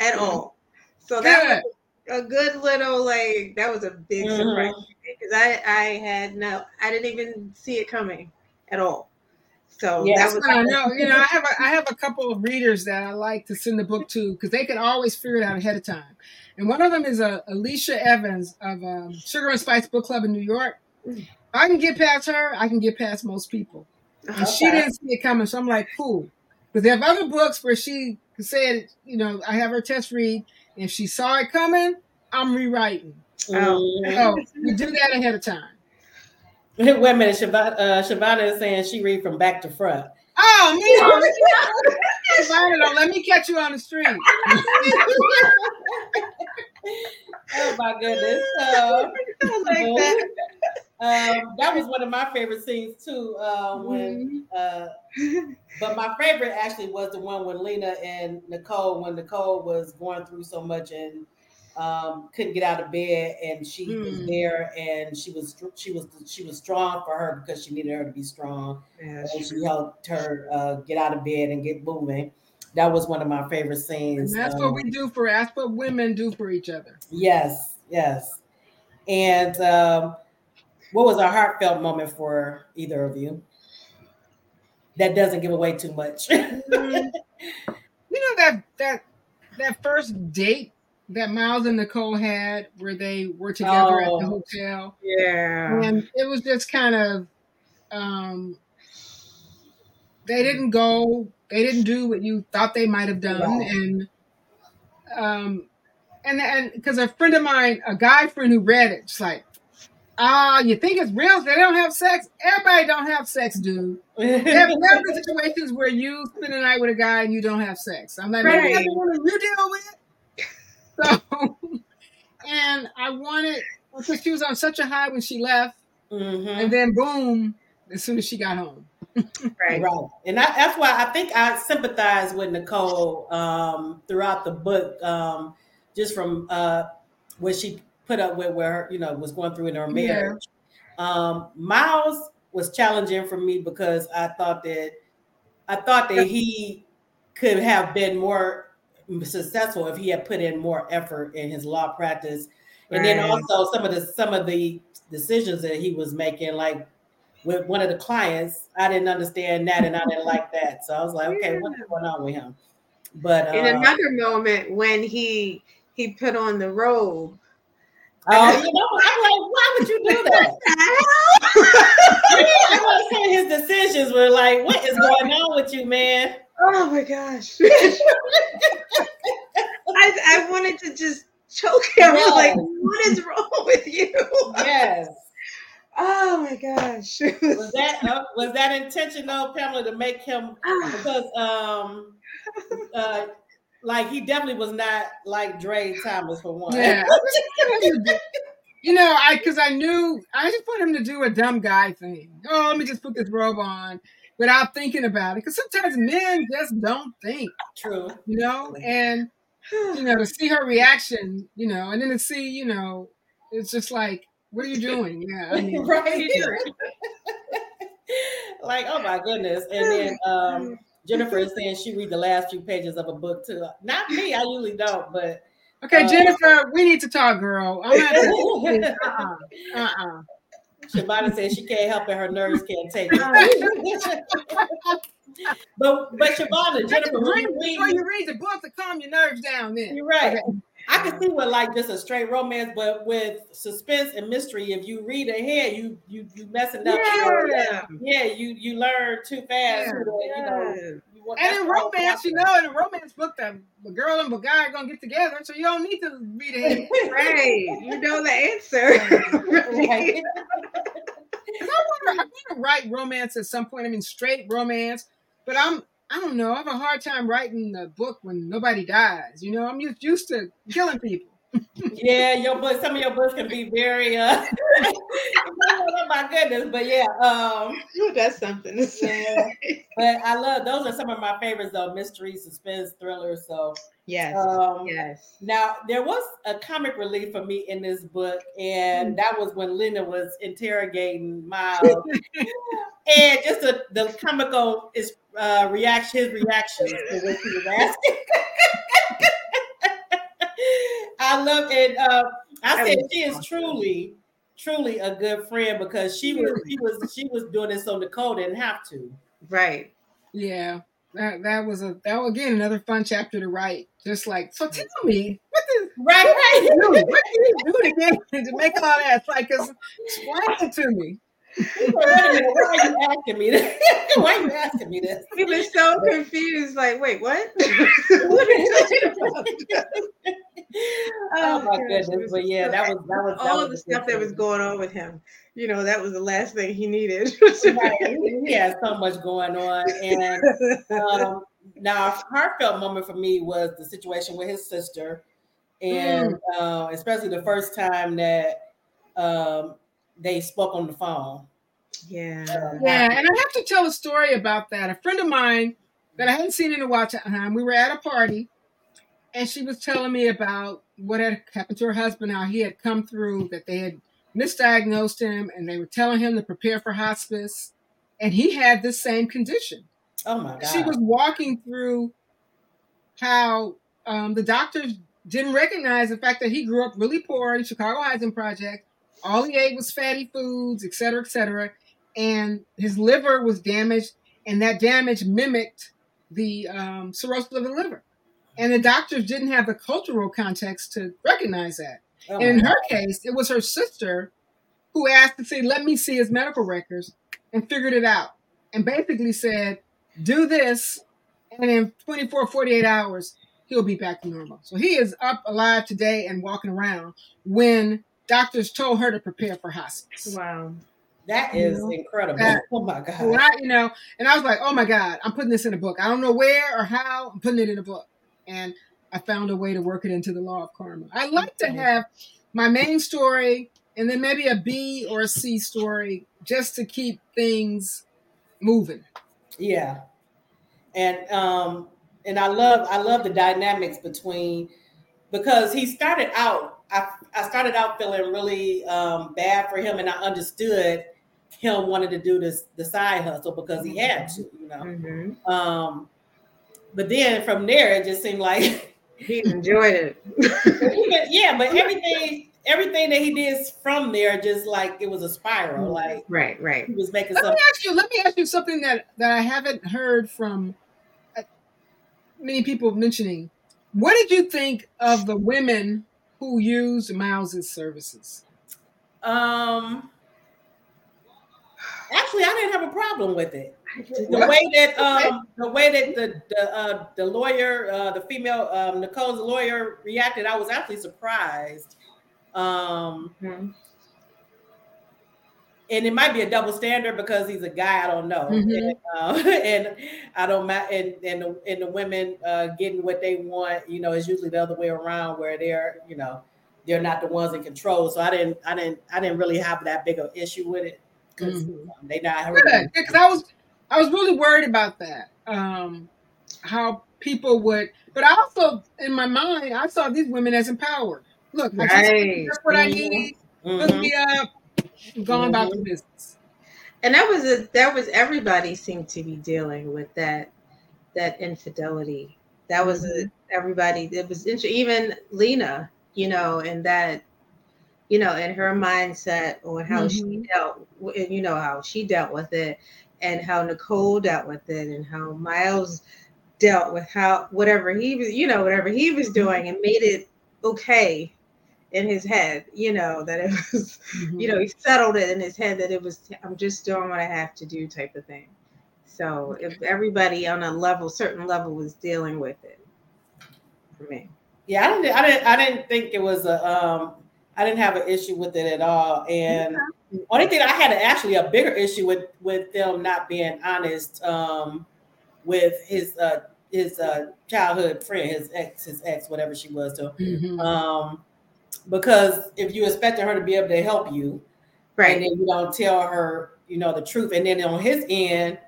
at all. So that was a good little like that was a big Mhm. surprise because I I had no I didn't even see it coming at all. So Yeah, that That's was fine. No, you know, I have a, I have a couple of readers that I like to send the book to because they can always figure it out ahead of time. And one of them is uh, Alicia Evans of um, Sugar and Spice Book Club in New York. I can get past her, I can get past most people. And she didn't see it coming, so I'm like, cool. Because they have other books where she said, you know, I have her test read. And if she saw it coming, I'm rewriting. Mhm. So we do that ahead of time. Wait a minute, Shavana, uh, Shavana is saying she read from back to front. Oh man, Shavana, don't let me catch you on the street. oh my goodness. Uh, I like that. Um, that was one of my favorite scenes too. Uh, when, uh, but my favorite actually was the one with Lena and Nicole when Nicole was going through so much and um, couldn't get out of bed, and she was Mm. there, and she was she was she was strong for her because she needed her to be strong, Yeah, and she helped her uh, get out of bed and get moving. That was one of my favorite And scenes. that's Um, what we do for. That's what women do for each other. Yes, yes. And um, what was a heartfelt moment for either of you? That doesn't give away too much. You know that that that first date that Miles and Nicole had, where they were together at the Oh. hotel, yeah. and it was just kind of um, they didn't go, they didn't do what you thought they might have done, and um, and and because a friend of mine, a guy friend who read it, just like. Ah, you think it's real? They don't have sex. Everybody don't have sex, dude. There there have been situations where you spend the night with a guy and you don't have sex. I'm like, maybe that's Right. the one you deal with. So, and I wanted because she was on such a high when she left, Mhm. and then boom, as soon as she got home. right. Right. And I, that's why I think I sympathize with Nicole um, throughout the book, um, just from uh, what she put up with, where you know was going through in her Yeah. marriage. Um, Miles was challenging for me because I thought that I thought that he could have been more successful if he had put in more effort in his law practice, and then also some of the some of the decisions that he was making, like with one of the clients, I didn't understand that and I didn't like that. So I was like, okay, what's going on with him? But In uh, another moment when he he put on the robe. Oh, you know, I'm like, why would you do that? I was saying his decisions were like, what is going on with you, man? oh my gosh. I I wanted to just choke him. Was like, what is wrong with you? Yes. Oh my gosh. Was that uh, was that intentional, Pamela, to make him because um uh like he definitely was not like Dre Thomas for one. Yeah. you know, I because I knew I just put him to do a dumb guy thing. Oh, let me just put this robe on without thinking about it. Because sometimes men just don't think, True. you know, and you know, to see her reaction, you know, and then to see, you know, it's just like, what are you doing? Yeah, I mean, right. like, oh my goodness. And then um Jennifer is saying she read the last few pages of a book too. Not me, I usually don't, but okay, Uh, Jennifer, we need to talk, girl. I'm to, uh-uh, uh-uh. Shabana says she can't help it, her nerves can't take it. but but Shabana, Jennifer, when you before read, you read the book to calm your nerves down. Then you're right. Okay. I can see what like just a straight romance, but with suspense and mystery, if you read ahead, you you you messing up. Yeah. Yeah, you you learn too fast. Yeah. You know, Yeah. you want- And that's in romance, you know, in a romance book, the, the girl and the guy are gonna get together, so you don't need to read ahead. Right. You know the answer. Right. I want to write romance at some point. I mean, straight romance, but I'm I don't know. I have a hard time writing a book when nobody dies. You know, I'm just used to killing people. Yeah, your book. Some of your books can be very. uh Oh my goodness, but yeah, um, That's something to say. but I love those are some of my favorites though, mystery, suspense, thriller. So Yes. um, yes. Now there was a comic relief for me in this book, and that was when Linda was interrogating Miles, and just the, the comical is uh, reaction, his reaction to what he was asking. I love it. Uh, I said she is truly, truly a good friend because she was she was she was doing it so Nicole didn't have to. Right. Yeah, that that was a that was, again another fun chapter to write. Just like so, tell me what the Right, what right. did you do? What did you do again to make all that? It's like, 'cause explain it to me. Wait a minute, why are you asking me this? why are you asking me this? He was so confused, like, wait, what? what are you talking about? oh my goodness! But yeah, that was that was that all was the stuff that was going on with him. You know, that was the last thing he needed. right. he, he had so much going on, and um, now a heartfelt moment for me was the situation with his sister, and Mm. uh, especially the first time that um, they spoke on the phone. yeah. Yeah, and I have to tell a story about that. A friend of mine that I hadn't seen in a while time, we were at a party, and she was telling me about what had happened to her husband, how he had come through, that they had misdiagnosed him, and they were telling him to prepare for hospice, and he had this same condition. Oh my god! She was walking through how um, the doctors didn't recognize the fact that he grew up really poor in Chicago Housing Project. All he ate was fatty foods, et cetera, et cetera. And his liver was damaged, and that damage mimicked the um, cirrhosis of the liver. And the doctors didn't have the cultural context to recognize that. Oh And in her God. case, it was her sister who asked to see, let me see his medical records and figured it out. And basically said, do this, and in 24, 48 hours, he'll be back to normal. So he is up alive today and walking around when doctors told her to prepare for hospice. Wow. that is you know, incredible. that- oh my god! I, you know, and I was like, oh my God, I'm putting this in a book. I don't know where or how, I'm putting it in a book. And I found a way to work it into the law of karma. I like to have my main story and then maybe a B or a C story just to keep things moving. Yeah, and um, and I love I love the dynamics between because he started out. I I started out feeling really um, bad for him, and I understood him wanting to do this the side hustle because he had to, you know. Mhm. Um, but then from there, it just seemed like He enjoyed it. Even- yeah, but everything everything that he did from there just like it was a spiral. Like right, right. he was making Let me ask you. Let me ask you something that that I haven't heard from uh, many people mentioning. What did you think of the women who used Miles's services? Um, actually, I didn't have a problem with it. The way that um the way that the the uh, the lawyer uh, the female um, Nicole's lawyer reacted, I was actually surprised. Um, Mhm. And it might be a double standard because he's a guy. I don't know, Mhm. and, uh, and I don't ma- and and the, and the women uh, getting what they want. You know, is usually the other way around where they're you know they're not the ones in control. So I didn't I didn't I didn't really have that big of issue with it because Mhm. they not Good, because I was I was really worried about that. Um, how people would, but I also in my mind I saw these women as empowered. Look, Right. that's what I Mhm. need. Hook Mhm. me up. Going about the business. And that was a, that was everybody seemed to be dealing with that that infidelity. That was a, everybody. It was even Lena, you know, and that you know, and her mindset on how she Mhm. dealt, and you know how she dealt with it, and how Nicole dealt with it, and how Miles dealt with how whatever he was, you know, whatever he was doing, and made it okay in his head, you know, that it was you know, he settled it in his head that it was I'm just doing what I have to do type of thing. So if everybody on a level, certain level was dealing with it for me. Yeah, I didn't I didn't I didn't think it was a um I didn't have an issue with it at all. And only thing I had actually a bigger issue with with them not being honest um with his uh his uh childhood friend, his ex, his ex, whatever she was to Mhm. um because if you expected her to be able to help you and Right. then you don't tell her, you know, the truth. And then on his end,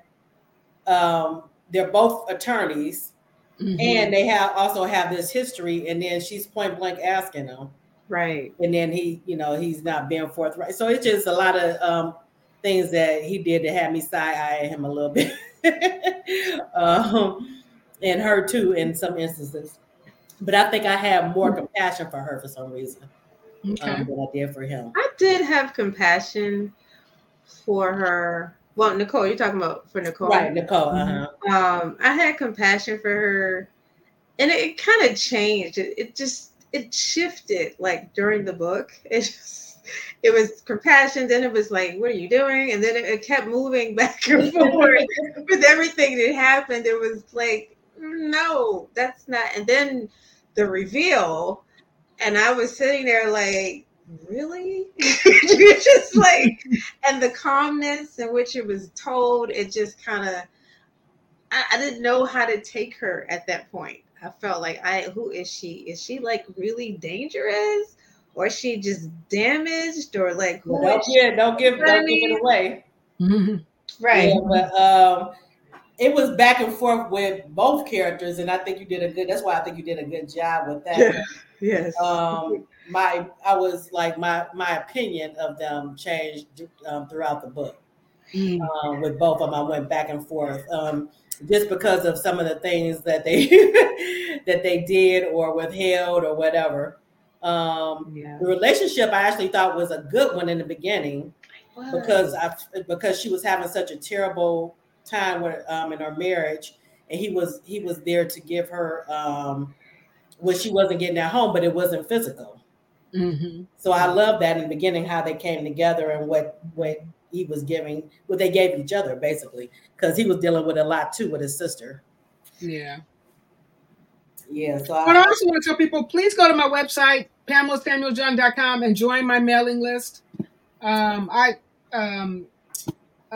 um, they're both attorneys Mhm. and they have also have this history, and then she's point blank asking him, Right. and then he, you know, he's not being forthright. So it's just a lot of um, things that he did to have me side eye him a little bit, um, and her too in some instances. But I think I have more compassion for her for some reason Okay. um, than I did for him. I did have compassion for her. Well, Nicole, you're talking about for Nicole. Right, Nicole. Uh-huh. Um, I had compassion for her and it, it kind of changed. It, it just it shifted like during the book. It just it was compassion, then it was like, what are you doing? And then it, it kept moving back and forth with everything that happened. It was like, no, that's not. And then the reveal and I was sitting there like, really? Just like, and the calmness in which it was told, it just kind of, I, I didn't know how to take her at that point. I felt like, I who is she? Is she like really dangerous? Or is she just damaged? Or like, who don't, yeah, don't give, don't give it away. Mm-hmm. Right. Yeah, but um, it was back and forth with both characters, and I think you did a good. That's why I think you did a good job with that. Yeah. Yes. Um, my I was like my my opinion of them changed um, throughout the book. Mm. Um, with both of them, I went back and forth um, just because of some of the things that they that they did or withheld or whatever. Um, yeah. the relationship I actually thought was a good one in the beginning because I because she was having such a terrible time with um in her marriage, and he was he was there to give her um what she wasn't getting at home, but it wasn't physical. Mm-hmm. So I love that in the beginning how they came together and what what he was giving, what they gave each other basically, because he was dealing with a lot too with his sister. Yeah. Yeah. So But I I, also want to tell people please go to my website, PamelaSamuelsYoung.com, and join my mailing list. Um, I um,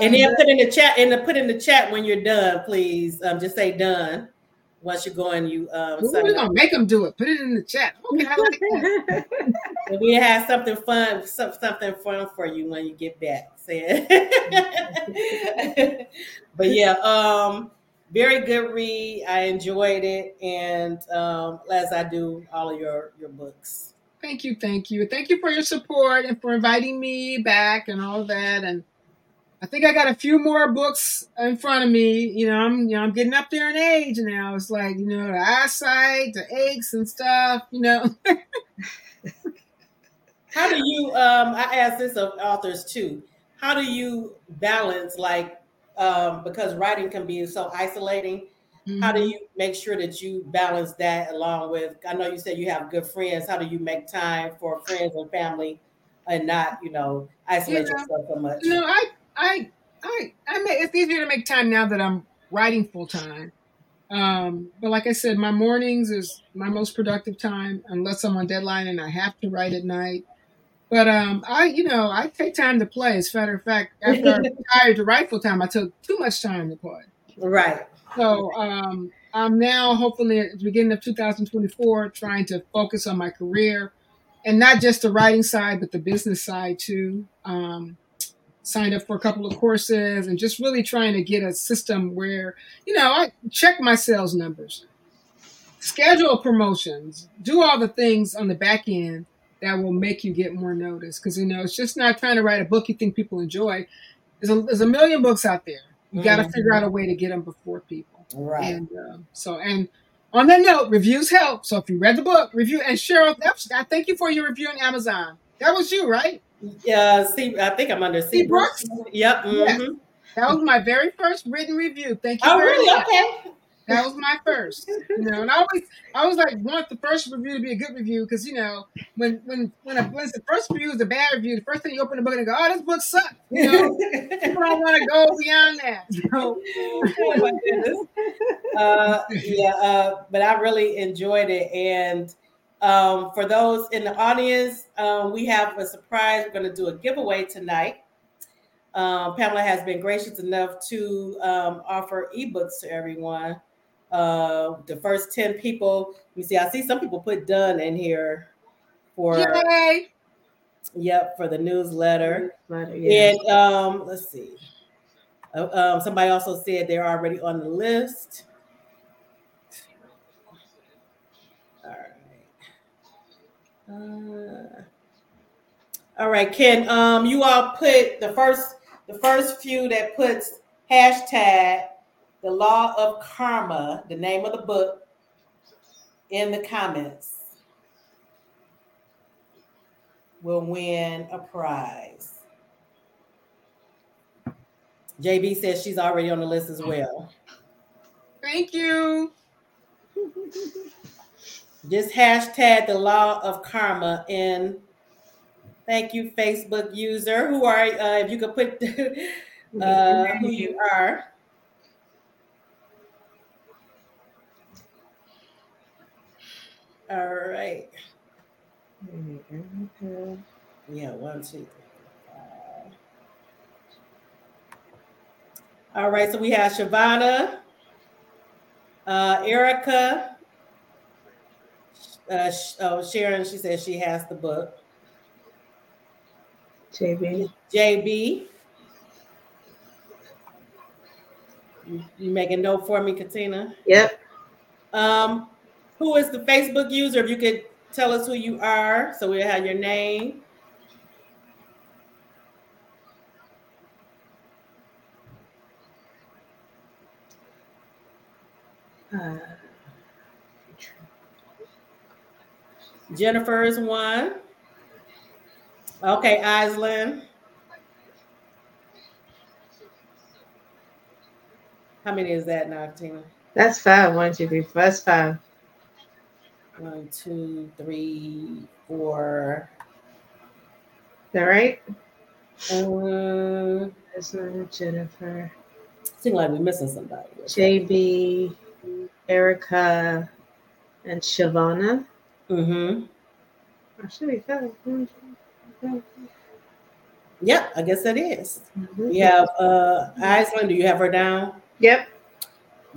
and then um, put in the chat and put in the chat when you're done, please. Um, just say done once you go and you um. we're gonna make them do it. Put it in the chat. Okay, I like that. And we have something fun, some, something fun for you when you get back. But yeah, um, very good read. I enjoyed it, and um, as I do all of your your books. Thank you, thank you, thank you for your support and for inviting me back and all that. And I think I got a few more books in front of me. You know, I'm you know I'm getting up there in age now. It's like you know the eyesight, the aches and stuff. You know. How do you? Um, I ask this of authors too. How do you balance like um, because writing can be so isolating? How do you make sure that you balance that along with? I know you said you have good friends. How do you make time for friends and family, and not you know isolate yourself so much? You know, I, I, I, I may, it's easier to make time now that I'm writing full time. Um, but like I said, my mornings is my most productive time, unless I'm on deadline and I have to write at night. But um, I, you know, I take time to play. As a matter of fact, after I retired to write full time, I took too much time to play. Right. So um, I'm now hopefully at the beginning of 2024 trying to focus on my career and not just the writing side, but the business side too. Um, signed up for a couple of courses and just really trying to get a system where, you know, I check my sales numbers, schedule promotions, do all the things on the back end that will make you get more notice. Because, you know, it's just not trying to write a book you think people enjoy. There's a, there's a million books out there. You got to Mhm. figure out a way to get them before people. Right. And uh, so, and on that note, reviews help. So if you read the book, review. And Cheryl, that's, I thank you for your review on Amazon. That was you, right? Yeah. See, I think I'm under C. Brooks? Yep. Yes. mhm. That was my very first written review. Thank you Oh, very really? much. Okay. That was my first. You know, and I always, I was like want the first review to be a good review because you know when when when, a, when the first review is a bad review, the first thing you open the book and go, oh, this book sucks. You know, people don't want to go beyond that. So, oh goodness. Uh, yeah, uh, but I really enjoyed it. And um, for those in the audience, um, we have a surprise. We're going to do a giveaway tonight. Um, Pamela has been gracious enough to um, offer ebooks to everyone. Uh, the first 10 people, you see, I see some people put done in here for, yay! yep, for the newsletter. But, yeah. And um, let's see. Uh, um, somebody also said they're already on the list. Uh, all right, Ken. Um, you all put the first the first few that puts hashtag the law of karma, the name of the book, in the comments will win a prize. JB says she's already on the list as well. Thank you. Just hashtag the law of karma and Thank you, Facebook user. Who are uh, if you could put uh, who you are. All right. Yeah, one, two, three, five. All right, so we have Shavana, uh, Erica, uh, oh, Sharon, she says she has the book. JB. JB. You, you make a note for me, Katina? Yep. Um, who is the Facebook user? If you could tell us who you are, so we have your name. Uh, Jennifer is one. Okay, Islin. How many is that now, Tina? that's five. One, two, three, four. That's five. One, two, three, four. Is that right? Um, That's not Jennifer. Seems like we're missing somebody. JB, Erica, and Shavana. Mm-hmm. I should be five. One, two, three, Yep, I guess that is. four. We have uh Iceland. Do you have her down? Yep.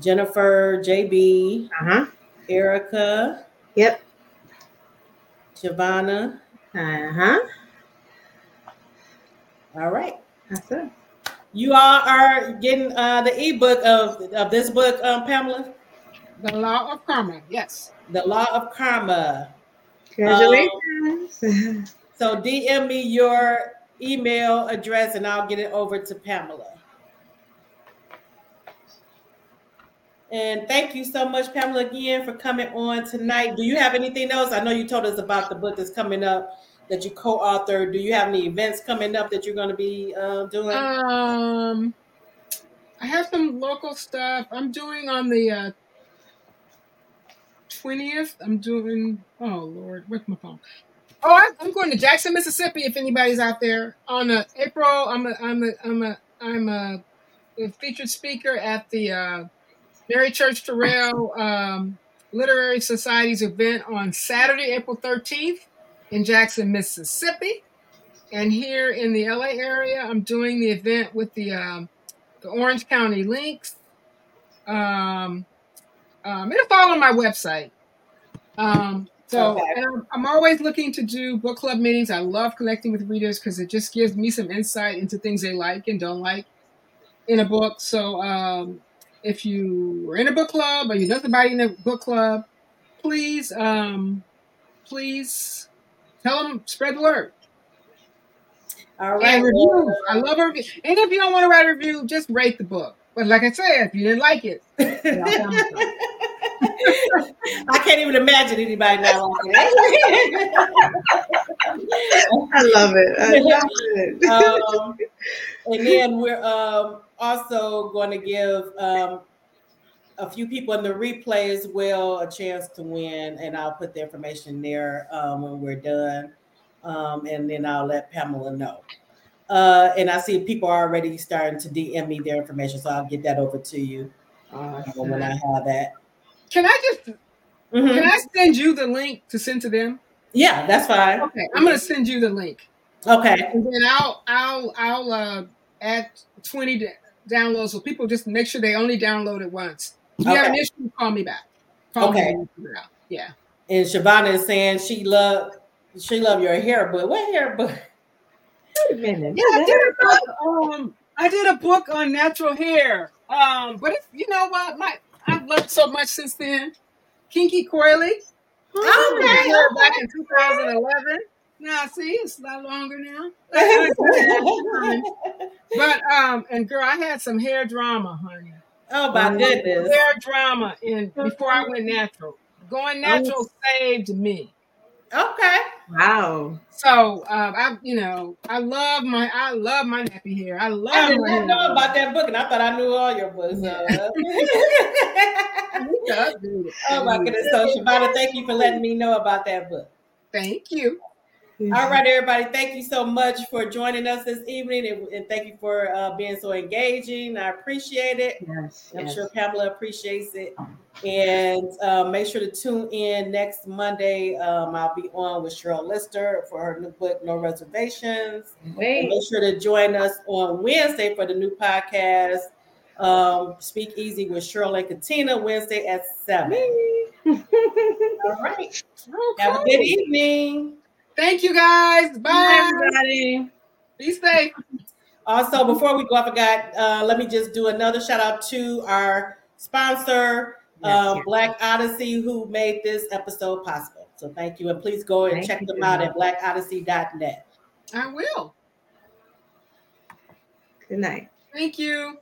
Jennifer, JB, Uh huh. Erica, Yep. Shavana. Uh huh. All right. That's it. You all are getting uh the ebook of, of this book, um, Pamela. The Law of Karma. Yes. The Law of Karma. Congratulations. So DM me your email address and I'll get it over to Pamela. And thank you so much, Pamela, again for coming on tonight. Do you have anything else? I know you told us about the book that's coming up that you co-authored. Do you have any events coming up that you're going to be uh, doing? Um, I have some local stuff. I'm doing on the uh, twentieth. I'm doing. Oh Lord, where's my phone? Oh, I- I'm going to Jackson, Mississippi. If anybody's out there on uh, April, I'm a I'm a I'm a I'm a, a featured speaker at the uh, Mary Church Terrell um, Literary Society's event on Saturday, April 13th in Jackson, Mississippi. And here in the LA area, I'm doing the event with the um, the Orange County Links. Um, um, it'll fall on my website. Um, so Okay. and I'm, I'm always looking to do book club meetings. I love connecting with readers because it just gives me some insight into things they like and don't like in a book. So um, if you are in a book club or you know somebody in a book club, please, um, please tell them, spread the word. All right. And reviews. I love a review. And if you don't want to write a review, just rate the book. But like I said, if you didn't like it, I'll tell them so. I can't even imagine anybody not liking it. I love it. I love it. um, and then we're um, also going to give um, a few people in the replay as well a chance to win, and I'll put the information there um, when we're done, um, and then I'll let Pamela know. Uh, and I see people are already starting to DM me their information, so I'll get that over to you uh, when I have that. Can I just Mhm. can I send you the link to send to them? Yeah, that's fine. Okay, I'm gonna send you the link, Okay. and then I'll I'll I'll uh, add 20 d- downloads so people just make sure they only download it once. If you have an issue, call me back. Call Okay. me and we'll figure it out. Yeah. And Shavana is saying she love she love your hair, but what hair, but Wait a minute. Yeah, I did a book. Um, I did a book on natural hair. Um, but if, you know what, my I've learned so much since then. Kinky coily. Okay, hair back in 2011. Now see, it's a lot longer now. but um, and girl, I had some hair drama, honey. oh my goodness. Hair drama in before I went natural. Going natural saved me. Okay. Wow. So um, I, you know, I love my, I love my nappy hair. I love I did my not hair. know about that book, and I thought I knew all your books. uh. oh my goodness. So Shavana, thank you for letting me know about that book. Thank you. All right, everybody. Thank you so much for joining us this evening, and, and thank you for uh, being so engaging. I appreciate it. Yes, I'm yes. sure Pamela appreciates it. And uh, make sure to tune in next Monday. Um, I'll be on with Sheryl Lister for her new book, No Reservations. And Wait. make sure to join us on Wednesday for the new podcast, um, Speak Easy with Cheryl and Katina, Wednesday at 7. All right. Have a good evening. Thank you guys. Bye. Bye, everybody. Be safe. Also, before we go, I forgot, uh, let me just do another shout out to our sponsor, Yes, um, yes. Black Odyssey, who made this episode possible. So thank you. And please go and Thank check them out much. at blackodyssey.net. I will. Good night. Thank you.